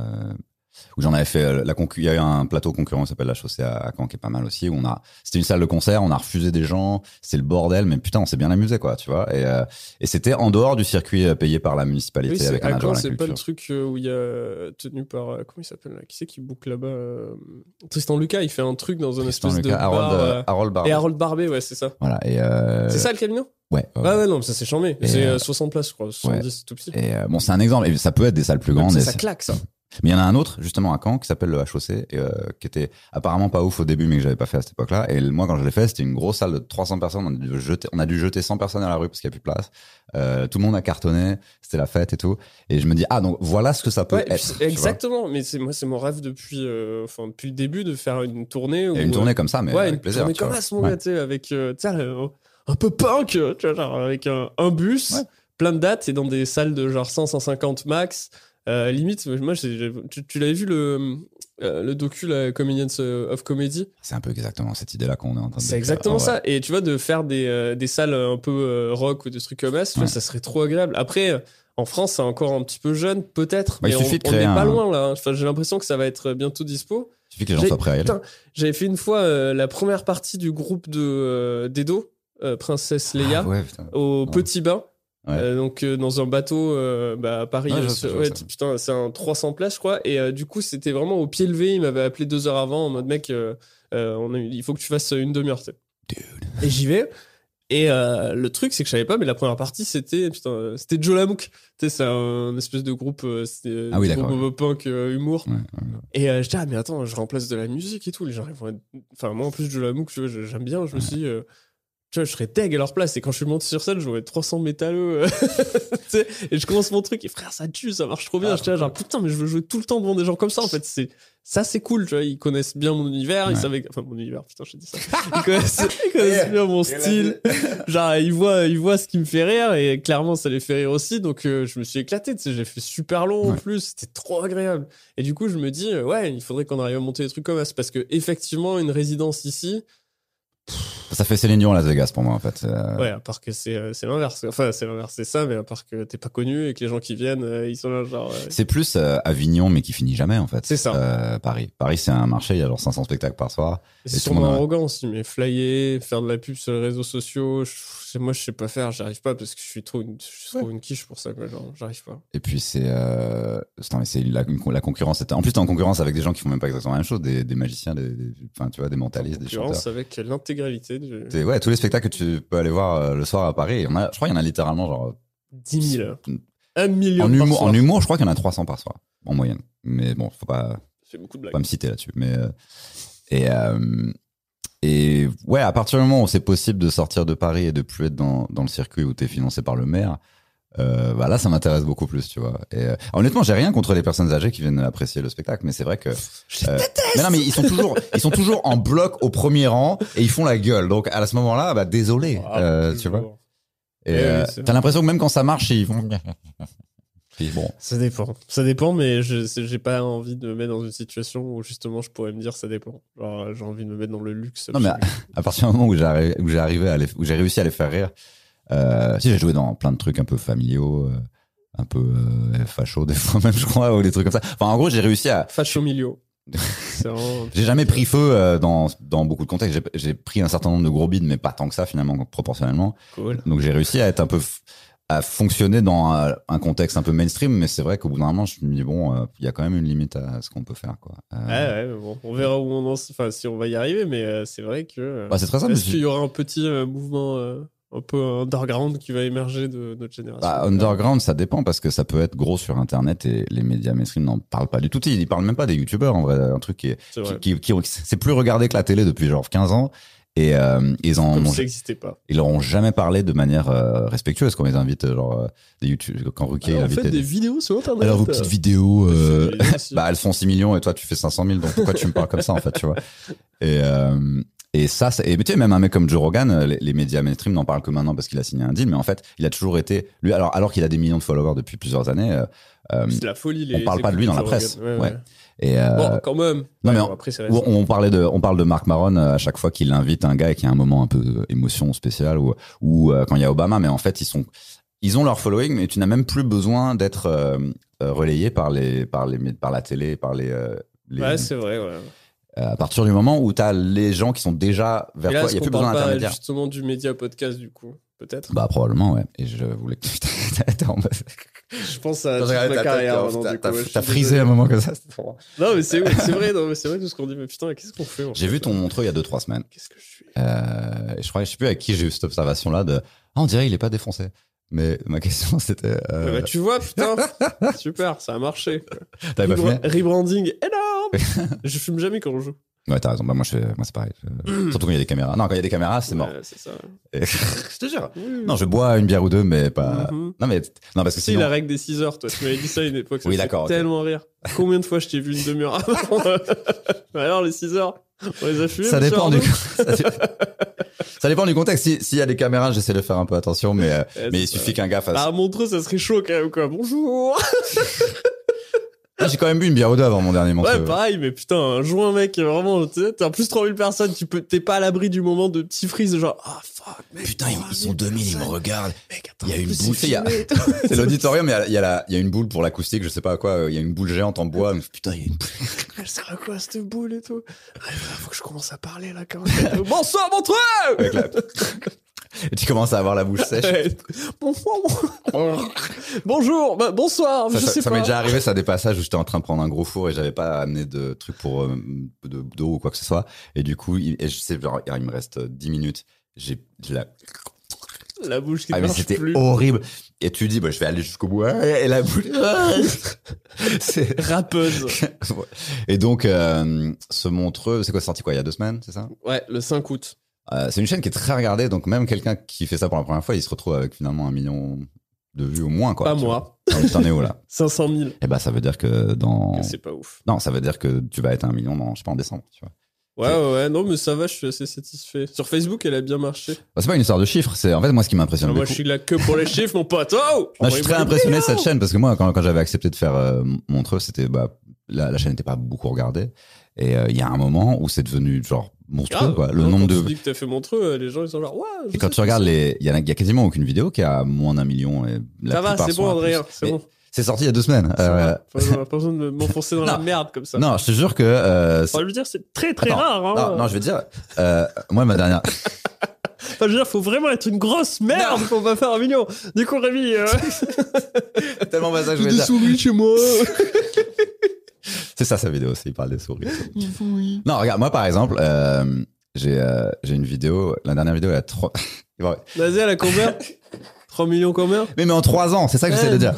Où j'en avais fait euh, la concu. Il y a eu un plateau concurrent qui s'appelle la Chaussée à, Caen, qui est pas mal aussi. Où on a, c'était une salle de concert, on a refusé des gens, c'est le bordel, mais putain, on s'est bien amusé, quoi, tu vois. Et, euh, et c'était en dehors du circuit euh, payé par la municipalité Oui, avec un la c'est pas le truc où il y a tenu par comment il s'appelle Qui c'est qui boucle là-bas Tristan Lucas, il fait un truc dans un espèce de Lucas, bar. Harold, euh, Harold Barber. et Harold Barbet, ouais, c'est ça. Voilà. Et euh, C'est ça le Camino? Ouais. ouais, Ah ouais, non, mais ça c'est chambé. C'est euh, euh, 60 places, je crois. 70, c'est tout petit. Et euh, bon, c'est un exemple. Et ça peut être des salles plus grandes. ça, et ça c'est- claque, ça. Mais il y en a un autre, justement, à Caen, qui s'appelle le HOC, et, euh, qui était apparemment pas ouf au début, mais que j'avais pas fait à cette époque-là. Et moi, quand je l'ai fait, c'était une grosse salle de 300 personnes. On a dû jeter, on a dû jeter 100 personnes à la rue parce qu'il y a plus de place. Euh, tout le monde a cartonné. C'était la fête et tout. Et je me dis, ah, donc voilà ce que ça peut Ouais, et puis être. exactement. Mais c'est moi, c'est mon rêve depuis, euh, enfin depuis le début de faire une tournée. Où, Et une tournée comme ça, mais ouais, avec une plaisir. tournée comme vois. ça, mon Ouais. tu sais, avec, un peu punk, tu vois, genre avec un, un bus, plein de dates et dans des salles de genre 100, 150 max. Euh, limite, moi, tu, tu l'avais vu le, euh, le docu, la Comedians of Comedy? C'est un peu exactement cette idée-là qu'on est en train de C'est exactement ouais. ça. Et tu vois, de faire des, euh, des salles un peu euh, rock ou des trucs comme ça, vois, ça serait trop agréable. Après, euh, en France, c'est encore un petit peu jeune, peut-être. Bah, il mais suffit on, on n'est pas loin là. Enfin, j'ai l'impression que ça va être bientôt dispo. Il suffit que les gens soient prêts à y aller. J'avais fait une fois euh, la première partie du groupe de euh, d'Edo, euh, Princesse Leia, Ah ouais, au. Petit Bain. Ouais. Euh, donc euh, dans un bateau euh, bah, à Paris ouais, putain c'est un 300 places je crois. Et du coup c'était vraiment au pied levé. Il m'avait appelé deux heures avant en mode mec on a, il faut que tu fasses une demi-heure et j'y vais. Et le truc c'est que je savais pas mais la première partie c'était putain c'était Joe Lamouk tu sais c'est un espèce de groupe c'était euh, Ah oui, groupe punk humour. Ouais, et je dis, ah, mais attends, je remplace de la musique et tout. Les gens, ils vont être... Enfin, moi, en plus, de la MOOC, tu vois, je- j'aime bien. Je me suis dit, tu vois, je serais deg à leur place. Et quand je suis monté sur scène, je vois 300 métalleux. *laughs* et je commence mon truc. Et frère, ça tue, ça marche trop bien. Ah, je dis, genre, putain, mais je veux jouer tout le temps devant des gens comme ça. En fait, c'est ça, c'est cool. Tu vois, ils connaissent bien mon univers. Ils savaient. Enfin, mon univers, putain, j'ai dit ça. Ils connaissent, *laughs* ils connaissent bien mon style. *laughs* Genre, ils voient, ils voient ce qui me fait rire. Et clairement, ça les fait rire aussi. Donc, euh, je me suis éclaté. Tu sais, j'ai fait super long en plus. C'était trop agréable. Et du coup, je me dis, euh, ouais, il faudrait qu'on arrive à monter des trucs comme ça. Parce que, effectivement, une résidence ici, Ça fait Céline Dion Las Vegas pour moi, en fait. Euh, ouais, à part que c'est euh, c'est l'inverse. Enfin, c'est l'inverse, c'est ça, mais à part que t'es pas connu et que les gens qui viennent, euh, ils sont là, genre. euh, C'est plus Avignon, mais qui finit jamais, en fait. C'est ça. Paris. Paris, c'est un marché, il y a genre 500 spectacles par soir. C'est Et sur tout le mon monde a- arrogance aussi, mais flyer, faire de la pub sur les réseaux sociaux, je- moi je sais pas faire, j'arrive pas parce que je suis trop une, je suis trop une quiche pour ça, quoi, genre, j'arrive pas. Et puis c'est, c'est la, la concurrence. En plus, t'es en concurrence avec des gens qui font même pas exactement la même chose, des, des magiciens, des, des- enfin, tu vois, des mentalistes, des chanteurs. Concurrence avec l'intégralité du Ouais, tous les spectacles que tu peux aller voir euh, le soir à Paris, il y en a, je crois qu'il y en a littéralement genre 10 000. Un million en par humour, soir. en humour, je crois qu'il y en a 300 par soir en moyenne. Mais bon, faut pas, C'est beaucoup de faut blagues. pas me citer là-dessus. Mais euh, et euh, et ouais, à partir du moment où c'est possible de sortir de Paris et de plus être dans dans le circuit où t'es financé par le maire. Euh, bah là, ça m'intéresse beaucoup plus, tu vois. Et euh, honnêtement, j'ai rien contre les personnes âgées qui viennent apprécier le spectacle, mais c'est vrai que. euh, mais non, mais ils sont toujours, ils sont toujours en bloc au premier rang et ils font la gueule. Donc à ce moment-là, bah désolé, Ah, euh, tu vois. Et Eh oui, euh, t'as l'impression que même quand ça marche, ils vont. *laughs* Bon, Ça dépend. Ça dépend, mais je j'ai pas envie de me mettre dans une situation où justement je pourrais me dire ça dépend. Genre, j'ai envie de me mettre dans le luxe. Non, mais à partir du moment où j'ai arri- où j'ai arrivé à les, où j'ai réussi à les faire rire, euh, si j'ai joué dans plein de trucs un peu familiaux, euh, un peu euh, facho des *laughs* fois même je crois ou des trucs comme ça. Enfin en gros j'ai réussi à Facho *laughs* vraiment- J'ai jamais pris feu euh, dans, dans beaucoup de contextes. J'ai- pris un certain nombre de gros bids, mais pas tant que ça finalement, proportionnellement. Cool. Donc j'ai réussi à être un peu à fonctionner dans un, un contexte un peu mainstream, mais c'est vrai qu'au bout d'un moment, je me dis bon, euh, il y a quand même une limite à ce qu'on peut faire, quoi. Euh, Ouais, ouais, mais bon, on verra où on en... enfin, si on va y arriver, mais euh, c'est vrai que. bah, c'est très simple. Est-ce qu'il y aura un petit mouvement un peu underground qui va émerger de notre génération Bah, underground, ça dépend parce que ça peut être gros sur Internet et les médias mainstream n'en parlent pas du tout. Ils ils parlent même pas des youtubeurs en vrai, un truc qui est, C'est vrai. qui, qui, qui- c'est plus regardé que la télé depuis genre 15 ans et euh, ils en Comme ont, ça pas. ils leur ont jamais parlé de manière euh, respectueuse quand ils invitent genre euh, des youtubeurs quand Ruquier Alors, faites des des- vidéos sur internet. alors vos petites vidéos euh, *laughs* bah elles font 6 millions et toi tu fais 500 000 donc pourquoi tu me parles comme ça en fait tu vois? Et et ça et tu sais même un mec comme Joe Rogan euh, les, les médias mainstream n'en parlent que maintenant parce qu'il a signé un deal mais en fait il a toujours été lui alors alors qu'il a des millions de followers depuis plusieurs années euh, euh, c'est la folie. Les, on parle pas de lui dans la presse. Ouais. et euh, Bon, quand même. non, mais on- après, on, on parlait de on parle de Marc Maron à chaque fois qu'il invite un gars et qu'il y a un moment un peu émotion spéciale ou ou euh, quand il y a Obama mais en fait ils sont ils ont leur following mais tu n'as même plus besoin d'être relayé par les par les par la télé par les, les- Ouais, c'est vrai, ouais. Euh, à partir du moment où tu as les gens qui sont déjà vers là, toi, il n'y a plus besoin d'intermédiaire. justement du média podcast, du coup Peut-être? Bah probablement ouais. Et je voulais que mode- Je pense à toute ma carrière. t'as- du t'as- frisé désolé. un moment comme ça. *laughs* Non, mais c'est vrai, c'est vrai tout ce qu'on dit. Mais putain, qu'est-ce qu'on fait J'ai vu ton montreux il y a 2-3 semaines. Qu'est-ce que je suis? Euh, je crois, je sais plus avec qui j'ai eu cette observation là de ah on dirait il est pas défoncé. Mais ma question c'était euh, Ouais, bah, Tu vois, putain *laughs* Super, ça a marché. t'avais pas Rebra- fumé Rebranding énorme *laughs* Je fume jamais quand je joue. Ouais t'as raison. Bah moi je fais- moi c'est pareil. Je- *clears throat* Surtout quand il y a des caméras. Non quand il y a des caméras c'est mort. Ouais, c'est ça. Et- *laughs* je te jure. Non je bois une bière ou deux mais pas. Mhm. Non mais non parce que Si, la règle des 6 heures, toi, tu m'avais dit ça à une époque. Ça Oui, d'accord, tellement rire. Combien de fois je t'ai vu une demi-heure avant Mais Alors, les 6 heures, on les a fumées Ça dépend du Arnaud ça, dé- ça dépend du contexte. Si- S'il y a des caméras, j'essaie de faire un peu attention, mais euh, mais il suffit qu'un gars fasse. À Montreux, ça serait chaud quand même, quoi. Bonjour Ah, *laughs* J'ai quand même bu une bière ou deux avant mon dernier montreux. Ouais, pareil, mais putain, un joint, mec, vraiment, tu sais, t'es en plus 3000 personnes, tu peux, t'es pas à l'abri du moment de petit freeze, genre, ah, fuck, mec. Putain, ils, ils sont 2000, ils me regardent. Mec, attends, Il y a une boule, c'est il y a-. *laughs* C'est l'auditorium, il y a, il y, a la- il y a une boule pour l'acoustique, je sais pas à quoi. euh, Il y a une boule géante en bois. mais Putain, il y a une boule. *laughs* Elle sert à quoi, cette boule et tout? Ah, faut que je commence à parler, là, quand même. *laughs* Bonsoir, Montreux! Et tu commences à avoir la bouche sèche. *laughs* Bonjour, bah, bonsoir, Ça, je ça- sais ça pas. m'est déjà arrivé, ça des passages où j'étais en train de prendre un gros four et j'avais pas amené de trucs pour euh, de d'eau ou quoi que ce soit. Et du coup, il, et je sais, genre, il me reste 10 minutes. J'ai la La bouche qui Ah mais c'était plus. horrible. Et tu dis, bah, je vais aller jusqu'au bout. Et la boule. *laughs* c'est... Rappeuse. *laughs* Et donc, euh, ce montreux, c'est quoi, sorti quoi, il y a deux semaines, c'est ça? Ouais, le 5 août. Euh, C'est une chaîne qui est très regardée, donc même quelqu'un qui fait ça pour la première fois, il se retrouve avec finalement un million de vues au moins, quoi. Pas moi. T'en es où, là *laughs* 500 000. Eh ben, ça veut dire que dans... C'est pas ouf. Non, ça veut dire que tu vas être un million dans, je sais pas, en décembre, tu vois. Ouais, ouais, ouais, non, mais ça va, je suis assez satisfait. Sur Facebook, elle a bien marché. Bah, c'est pas une histoire de chiffres, c'est en fait moi ce qui m'impressionne moi, je suis là que pour les chiffres, mon pote. Oh Non, je suis très impressionné de cette chaîne. parce que moi, quand, quand j'avais accepté de faire euh, Montreux, c'était bah la, la chaîne n'était pas beaucoup regardée et euh, il y a un moment où c'est devenu genre monstrueux quoi. Le nombre de tu dis que t'as fait Montreux, euh, les gens, ils sont genre, ouais. je et quand tu regardes les, il y, a- il y a quasiment aucune vidéo qui a moins d'un million et la Ça va, c'est bon. Adrien, c'est bon. C'est sorti il y a deux semaines. Euh, va. *laughs* Pas besoin- de m'enfoncer dans la merde comme ça. non, je te jure que euh, Enfin, je veux dire, c'est très très Attends, rare. Hein. non, non, je veux dire, euh, moi ma dernière, *laughs* Enfin, je veux dire, faut vraiment être une grosse merde pour pas faire un million. Du coup, Rémi, euh, *laughs* tellement pas ça je j'ai voulais des dire. souris chez moi. C'est ça sa vidéo, c'est il parle des souris. non, regarde, moi par exemple, euh, j'ai euh, j'ai une vidéo, la dernière vidéo elle a trois. *laughs* Ouais. Vas-y, elle a combien? *laughs* 3 millions combien? Mais mais en trois ans, c'est ça que j'essaie de Eh, dire.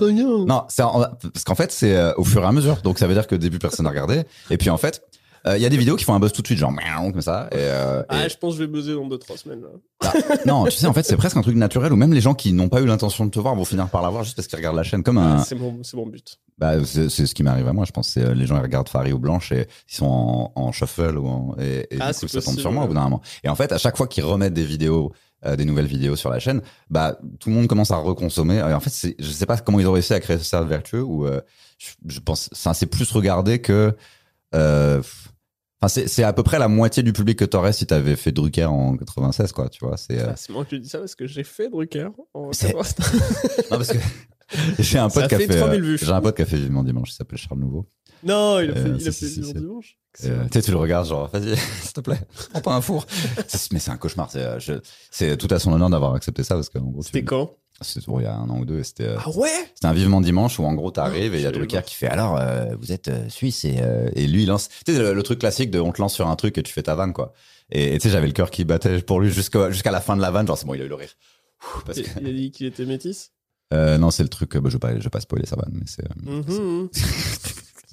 Non, c'est en- parce qu'en fait c'est euh, au fur et à mesure, donc ça veut dire que au début personne n'a regardé, et puis en fait euh, il y a des vidéos qui font un buzz tout de suite, genre comme ça. Et, euh, et- Ah, je pense que je vais buzzer dans 2-3 semaines. Là. Ah, non, tu sais en fait c'est presque un truc naturel où même les gens qui n'ont pas eu l'intention de te voir vont finir par la voir juste parce qu'ils regardent la chaîne comme un. Ah, c'est mon, c'est mon but. Bah c'est ce qui m'arrive à moi, je pense. C'est euh, les gens ils regardent Farid ou Blanche et ils sont en, en shuffle ou en, et, et Ah, du coup ça tombe sur moi au bout d'un moment. Et en fait à chaque fois qu'ils remettent des vidéos, euh, des nouvelles vidéos sur la chaîne, bah tout le monde commence à reconsommer. Et en fait je sais pas comment ils ont réussi à créer ce cercle vertueux où euh, je, je pense, ça c'est plus regardé que. Euh, Enfin, c'est, c'est à peu près la moitié du public que t'aurais si t'avais fait Drucker en 96, quoi, tu vois. C'est, euh, Ah, que tu dis ça parce que j'ai fait Drucker. en C'est- 80. *laughs* Non, parce que *laughs* j'ai un pote qui a fait fait, 3000 euh, j'ai un pote qui a fait Vivement Dimanche, il s'appelle Charles Nouveau. Non, il a fait, Euh, il a si, fait si. dimanche. Euh, tu sais, tu le regardes, genre, vas-y, *laughs* s'il te plaît, prends pas un four. Mais c'est un cauchemar. C'est, euh, je- c'est tout à son honneur d'avoir accepté ça parce qu'en gros, tu- C'était quand? C'était bon, il y a un an ou deux. C'était, euh, Ah ouais? c'était un vivement dimanche où en gros t'arrives et il y a Drucker qui fait alors euh, vous êtes euh, suisse et, euh, et lui il lance. Tu sais le, le truc classique de on te lance sur un truc et tu fais ta vanne quoi. Et tu sais j'avais le cœur qui battait pour lui jusqu'à jusqu'à la fin de la vanne. Genre c'est bon il a eu le rire. Ouh, Parce Il que, il a dit qu'il était métis *laughs* non c'est le truc. bah, je vais pas je vais pas spoiler sa vanne mais c'est. *laughs*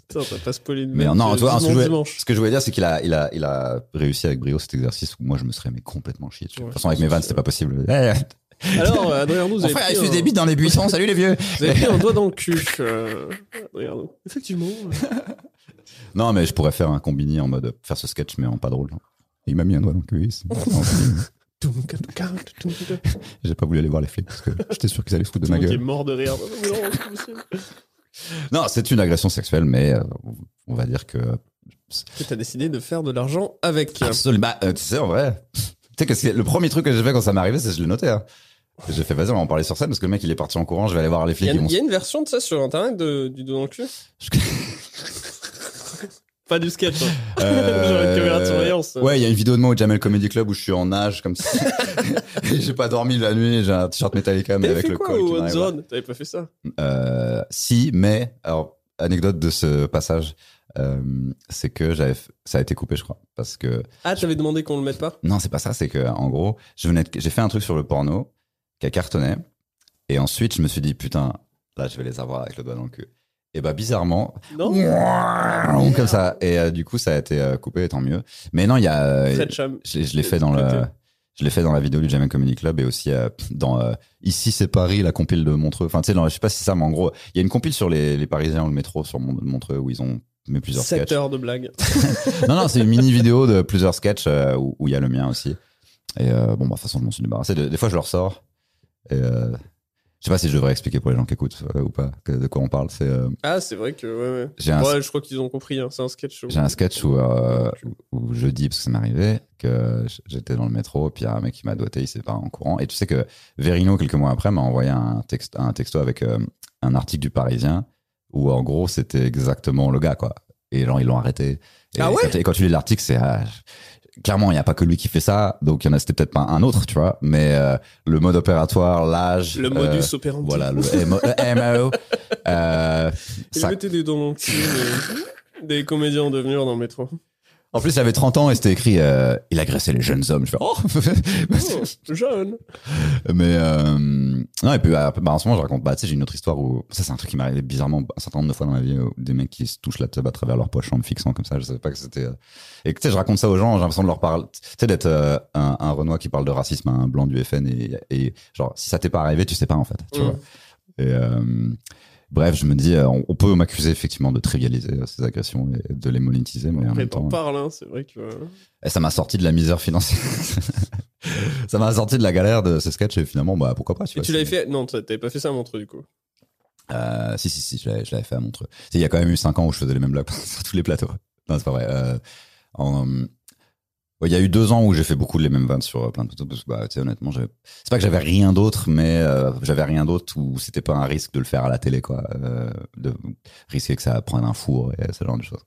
Putain, t'as pas spoilé Mais non, de tu vois, ce que, je voulais, dimanche. ce que je voulais dire, c'est qu'il a, il a, il a réussi avec brio cet exercice où moi je me serais mais complètement chié. dessus. Ouais, de toute façon, avec mes vannes, c'était pas possible. *laughs* Alors, euh, Adrien Arnaud, vous avez frère, il un- des bites dans les buissons. Salut les vieux. Vous avez pris un doigt dans le cul. *laughs* Euh... Regarde. Effectivement. euh, Non, mais je pourrais faire un combini en mode faire ce sketch, mais en pas drôle. Il m'a mis un doigt dans le cul. *laughs* J'ai pas voulu aller voir les flics parce que j'étais sûr qu'ils allaient se foutre de ma le monde qui est gueule. mort de rire. Non, c'est une agression sexuelle, mais euh, on va dire que. Et t'as décidé de faire de l'argent avec. Absolument. Bah, euh, tu sais, en vrai. Tu sais que c'est- le premier truc que j'ai fait quand ça m'est arrivé, c'est que je l'ai noté. Hein. J'ai fait, vas-y, on va en parler sur scène parce que le mec, il est parti en courant, je vais aller voir les Il y, flics. a, il y a une version de ça sur internet de, du dos dans le cul *laughs* Pas du sketch. hein. Euh, Genre une caméra de surveillance. Ouais, il y a une vidéo de moi au Jamel Comedy Club où je suis en nage comme ça. *laughs* Et j'ai pas dormi la nuit, j'ai un t-shirt Metallica mais avec fait le quoi col m'arrive là. Zone T'avais pas fait ça Euh, si, mais alors anecdote de ce passage, euh, c'est que j'avais, f- ça a été coupé, je crois, parce que Ah, t'avais demandé qu'on le mette pas? Non, c'est pas ça, c'est que en gros, je venais, de- j'ai fait un truc sur le porno qui a cartonné, et ensuite je me suis dit putain, là je vais les avoir avec le doigt dans le cul. Et bah bizarrement, Non comme ça, et euh, du coup ça a été euh, coupé, tant mieux. Mais non, il y a, euh, je l'ai- je l'ai fait dans le, je l'ai fait dans la vidéo du Jamel Comedy Club et aussi euh, dans ici c'est Paris, la compile de Montreux. Enfin tu sais, je sais pas si c'est ça, mais en gros, il y a une compile sur les, les Parisiens ou le métro sur Mon- Montreux où ils ont mis plusieurs 7 sketchs. heures de blague. *laughs* Non non, c'est une mini vidéo de plusieurs sketchs euh, où il y a le mien aussi. Et euh, bon, bah, de toute façon, je m'en suis débarrassé. De- des fois, je le ressors. Et euh, je sais pas si je devrais expliquer pour les gens qui écoutent euh, ou pas que- de quoi on parle. C'est euh, Ah, c'est vrai que. Ouais, ouais. j'ai un, Ouais, je crois qu'ils ont compris. hein. C'est un sketch. où- J'ai un sketch où, euh, où, où je dis, parce que ça m'est arrivé, que j'étais dans le métro, puis il y a un mec qui m'a doigté, il s'est pas en courant. Et tu sais que Verino, quelques mois après, m'a envoyé un, texte, un texto avec un article du Parisien, où en gros, c'était exactement le gars, quoi. Et genre, ils l'ont arrêté. Et, Ah ouais quand, et quand tu lis l'article, c'est... ah, clairement, il n'y a pas que lui qui fait ça, donc il y en a, c'était peut-être pas un autre, tu vois. Mais euh, le mode opératoire, l'âge... Le euh, modus operandi. Voilà, le MO, le MO, euh, Il ça- mettait des mais- Des comédiens en devenir dans le métro. En plus, j'avais 30 ans et c'était écrit euh, il agressait les jeunes hommes. Je fais oh. *laughs* Oh, jeune. Mais euh, non et puis bah, bah, en ce moment, je raconte. Bah tu sais, j'ai une autre histoire où ça c'est un truc qui m'est arrivé bizarrement un certain nombre de fois dans ma vie. où des mecs qui se touchent la tête à travers leur poche en me fixant comme ça. Je savais pas que c'était. euh, Et que, tu sais, je raconte ça aux gens. J'ai l'impression de leur parler. Tu sais, d'être euh, un, un Renoir qui parle de racisme à un blanc du FN et, et genre si ça t'est pas arrivé, tu sais pas en fait. Tu vois. Et euh, bref, je me dis, euh, on, on peut m'accuser effectivement de trivialiser euh, ces agressions et de les monétiser, mais en même temps. t'en parles, hein. C'est vrai que. Et ça m'a sorti de la misère financière. *laughs* ça m'a sorti de la galère de ce sketch et finalement, bah, pourquoi pas. Tu Et vois, tu l'avais fait? Non, t'avais pas fait ça à Montreux, du coup. Euh, si, si, si, je l'avais fait à Montreux. Il y a quand même eu 5 ans où je faisais les mêmes blagues *laughs* sur tous les plateaux. Non, c'est pas vrai. Euh, en- Il y a eu deux ans où j'ai fait beaucoup de les mêmes vannes sur euh, plein de plateaux parce que, bah, tu sais, honnêtement, c'est pas que j'avais rien d'autre, mais euh, j'avais rien d'autre où c'était pas un risque de le faire à la télé, quoi. Euh, de risquer que ça prenne un four et ce genre de choses.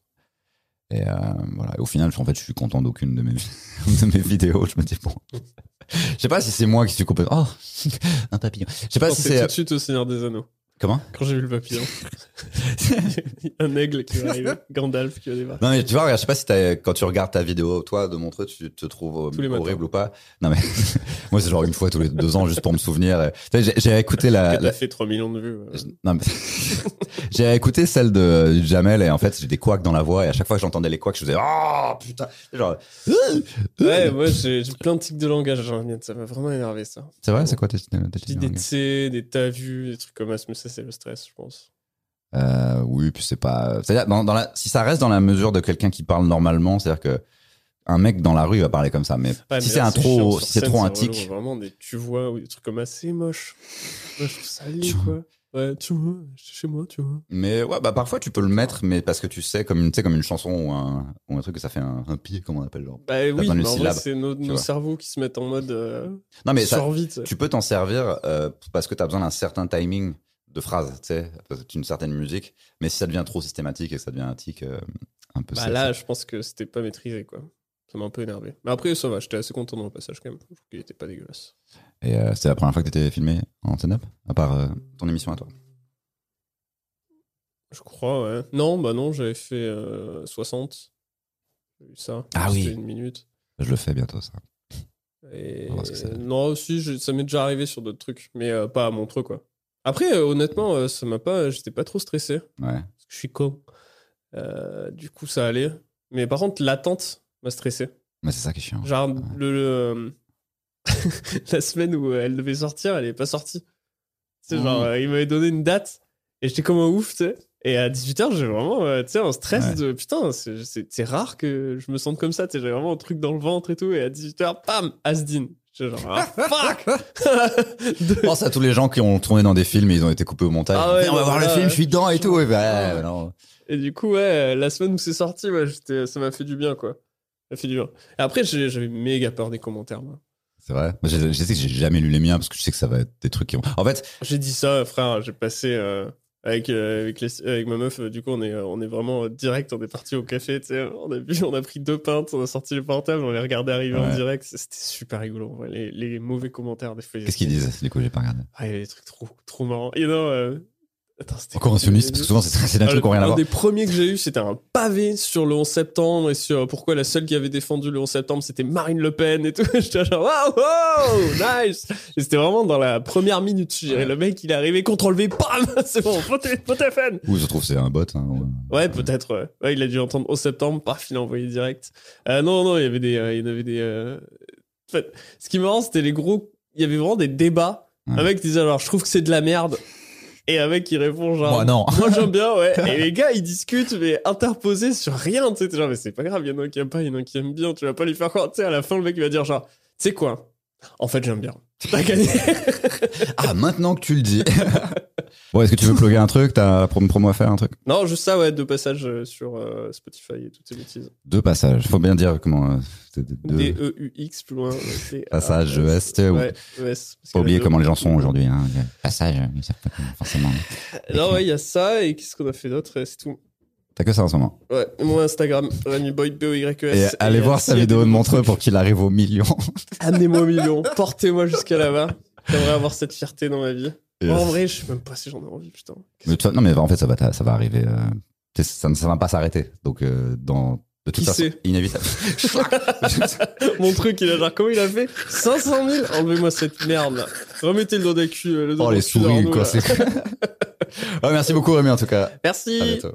Et euh, voilà. Et au final, en fait, je suis content d'aucune de mes, *laughs* de mes vidéos. Je me dis, bon. Je sais pas si c'est moi qui suis complètement. Oh, *laughs* un papillon. Je sais pas si c'est. tout de suite au Seigneur des Anneaux. Comment? Quand j'ai vu le papillon. *laughs* un aigle qui va arriver. Gandalf qui va débarquer. Non mais tu vois, regarde, je sais pas si t'as- quand tu regardes ta vidéo, toi, de Montreux, tu te trouves Tous euh, matins. horrible ou pas? Non mais *laughs* moi c'est genre une fois tous les deux ans juste pour me souvenir. J'ai écouté la, T'as la- fait 3 millions de vues. non mais *laughs* j'ai écouté celle de Jamel et en fait j'ai des couacs dans la voix et à chaque fois que j'entendais les couacs je faisais oh putain genre Ouais, moi j'ai plein de tics de langage, genre, mienne, ça m'a vraiment énervé ça. c'est vrai c'est quoi tes, tes Je dis des t, des t'as vu, des trucs comme ça, mais ça c'est le stress, je pense. Euh, oui, puis c'est pas. C'est-à-dire, dans, dans la, si ça reste dans la mesure de quelqu'un qui parle normalement, c'est-à-dire que un mec dans la rue va parler comme ça, mais Ouais, si c'est un trop, si c'est trop un tic, Vraiment des tu vois des trucs comme assez moches. Moi je trouve ça laid, quoi. Ouais, tu vois, chez moi, tu vois. mais ouais, bah parfois tu peux le mettre, mais parce que tu sais comme une, tu sais comme une chanson ou un, ou un truc que ça fait un, un pied, comment on appelle genre. Bah oui, mais en vrai, c'est nos, nos cerveaux qui se mettent en mode euh, Non mais ça, tu peux t'en servir euh, parce que tu as besoin d'un certain timing de phrases, tu sais, c'est une certaine musique. Mais si ça devient trop systématique et que ça devient un tic euh, un peu. Bah là, ça- je pense que c'était pas maîtrisé, quoi. Ça m'a un peu énervé. Mais après, ça va, j'étais assez content dans le passage quand même. Je trouve qu'il était pas dégueulasse. Et euh, c'était la première fois que t'étais filmé en stand-up, à part euh, ton émission à toi? Je crois, ouais. Non, bah non, j'avais fait euh, 60. J'ai eu ça. Ah oui. Une minute. Je le fais bientôt, ça. Et... On va voir ce que ça donne. Non, aussi, je- ça m'est déjà arrivé sur d'autres trucs, mais pas à Montreux, quoi. Après, euh, honnêtement, euh, ça m'a pas. J'étais pas trop stressé. Ouais. Parce que je suis con. Euh, du coup, ça allait. Mais par contre, l'attente m'a stressé. Mais c'est ça qui est chiant. Genre, Ouais. le, le- *laughs* la semaine où elle devait sortir, elle est pas sortie. C'est genre, euh, il m'avait donné une date et j'étais comme un ouf, tu sais. Et à 18h, j'ai vraiment, euh, tu sais, un stress Ouais. de putain, c'est- rare que je me sente comme ça, tu sais. J'ai vraiment un truc dans le ventre et tout. Et à 18h, pam, Asdin. Genre, ah, *laughs* fuck De- Pense à tous les gens qui ont tourné dans des films et ils ont été coupés au montage. Ah ouais, on va voir le film, je suis dedans et tout. Et bah, Ah. non. Et du coup, ouais, la semaine où c'est sorti, ouais, j'étais- ça m'a fait du bien, quoi. Ça fait du bien. Et après, j'ai- j'avais méga peur des commentaires, moi. C'est vrai. Moi, je, je sais que j'ai jamais lu les miens parce que je sais que ça va être des trucs qui vont. En fait, J'ai dit ça, frère. J'ai passé euh, avec euh, avec, les- avec ma meuf. euh, du coup, on est euh, on est vraiment euh, direct. On est parti au café. Tu sais, on a bu, *laughs* on a pris deux pintes, on a sorti le portable, on les regardait arriver en direct. C'était super rigolo. les mauvais commentaires des fois. qu'est-ce qu'ils disent Du coup, j'ai pas regardé. Ah, il y avait des trucs trop trop marrants. Et non. Attends, c'était Encore un sioniste, parce que souvent, c'est c'est des trucs qui ont rien à un voir. des premiers que j'ai eu, c'était un pavé sur le 11 septembre et sur pourquoi la seule qui avait défendu le 11 septembre, c'était Marine Le Pen et tout. *laughs* J'étais genre, waouh, wow, nice. Et c'était vraiment dans la première minute. Je dirais, Ouais. le mec, il est arrivé, contrôle V, bam, *laughs* c'est bon, FN. Ou je trouve que c'est un bot. hein, ou- Ouais, peut-être, ouais. Ouais, il a dû entendre au septembre, paf, il a envoyé direct. Euh, non, non, il y avait des, euh, il y en avait des, euh, en fait, ce qui est marrant, c'était les gros, il y avait vraiment des débats. Ouais. Un mec disait, alors, je trouve que c'est de la merde. Et un mec qui répond, genre, Moi, non. moi j'aime bien, ouais. *laughs* Et les gars, ils discutent, mais interposés sur rien, tu sais. T'es genre, mais c'est pas grave, il y en a un qui aime pas, il y en a un qui aime bien, tu vas pas lui faire croire. Tu sais, à la fin, le mec, il va dire, genre, tu sais quoi? En fait, j'aime bien. T'as gagné. *laughs* Ah, maintenant que tu le dis. *laughs* bon, est-ce que tu veux plugger un truc? T'as une promo à faire, un truc? Non, juste ça, ouais, deux passages euh, sur euh, Spotify et toutes ces bêtises. Deux passages. Faut bien dire comment. euh, deux D-E-U-X, plus loin. passages EST. ou- Ouais, ES. *laughs* Faut oublier comment les gens sont aujourd'hui. Hein. Passage, ils savent pas comment, forcément. Non, ouais, il y a ça, et qu'est-ce qu'on a fait d'autre? C'est tout. T'as que ça en ce moment. Ouais, mon Instagram, Rémi Boyd, B-O-Y-E-S. Et allez euh, voir sa y vidéo de Montreux pour qu'il arrive au million. *laughs* Amenez-moi au million, portez-moi jusqu'à là-bas. J'aimerais avoir cette fierté dans ma vie. Yes. En vrai, je sais même pas si j'en ai envie, putain. Mais toi- non, mais en fait, ça va, ça va arriver. euh, ça, ne- ça va pas s'arrêter. Donc, euh, dans, de toute Qui façon, sait inévitable. *laughs* Mon truc, il a genre, comment il a fait? 500 000 Enlevez-moi cette merde là. Remettez le dos d'un cul. Le oh, les souris, quoi. *laughs* Ouais, merci beaucoup, Rémi, en tout cas. Merci. À bientôt.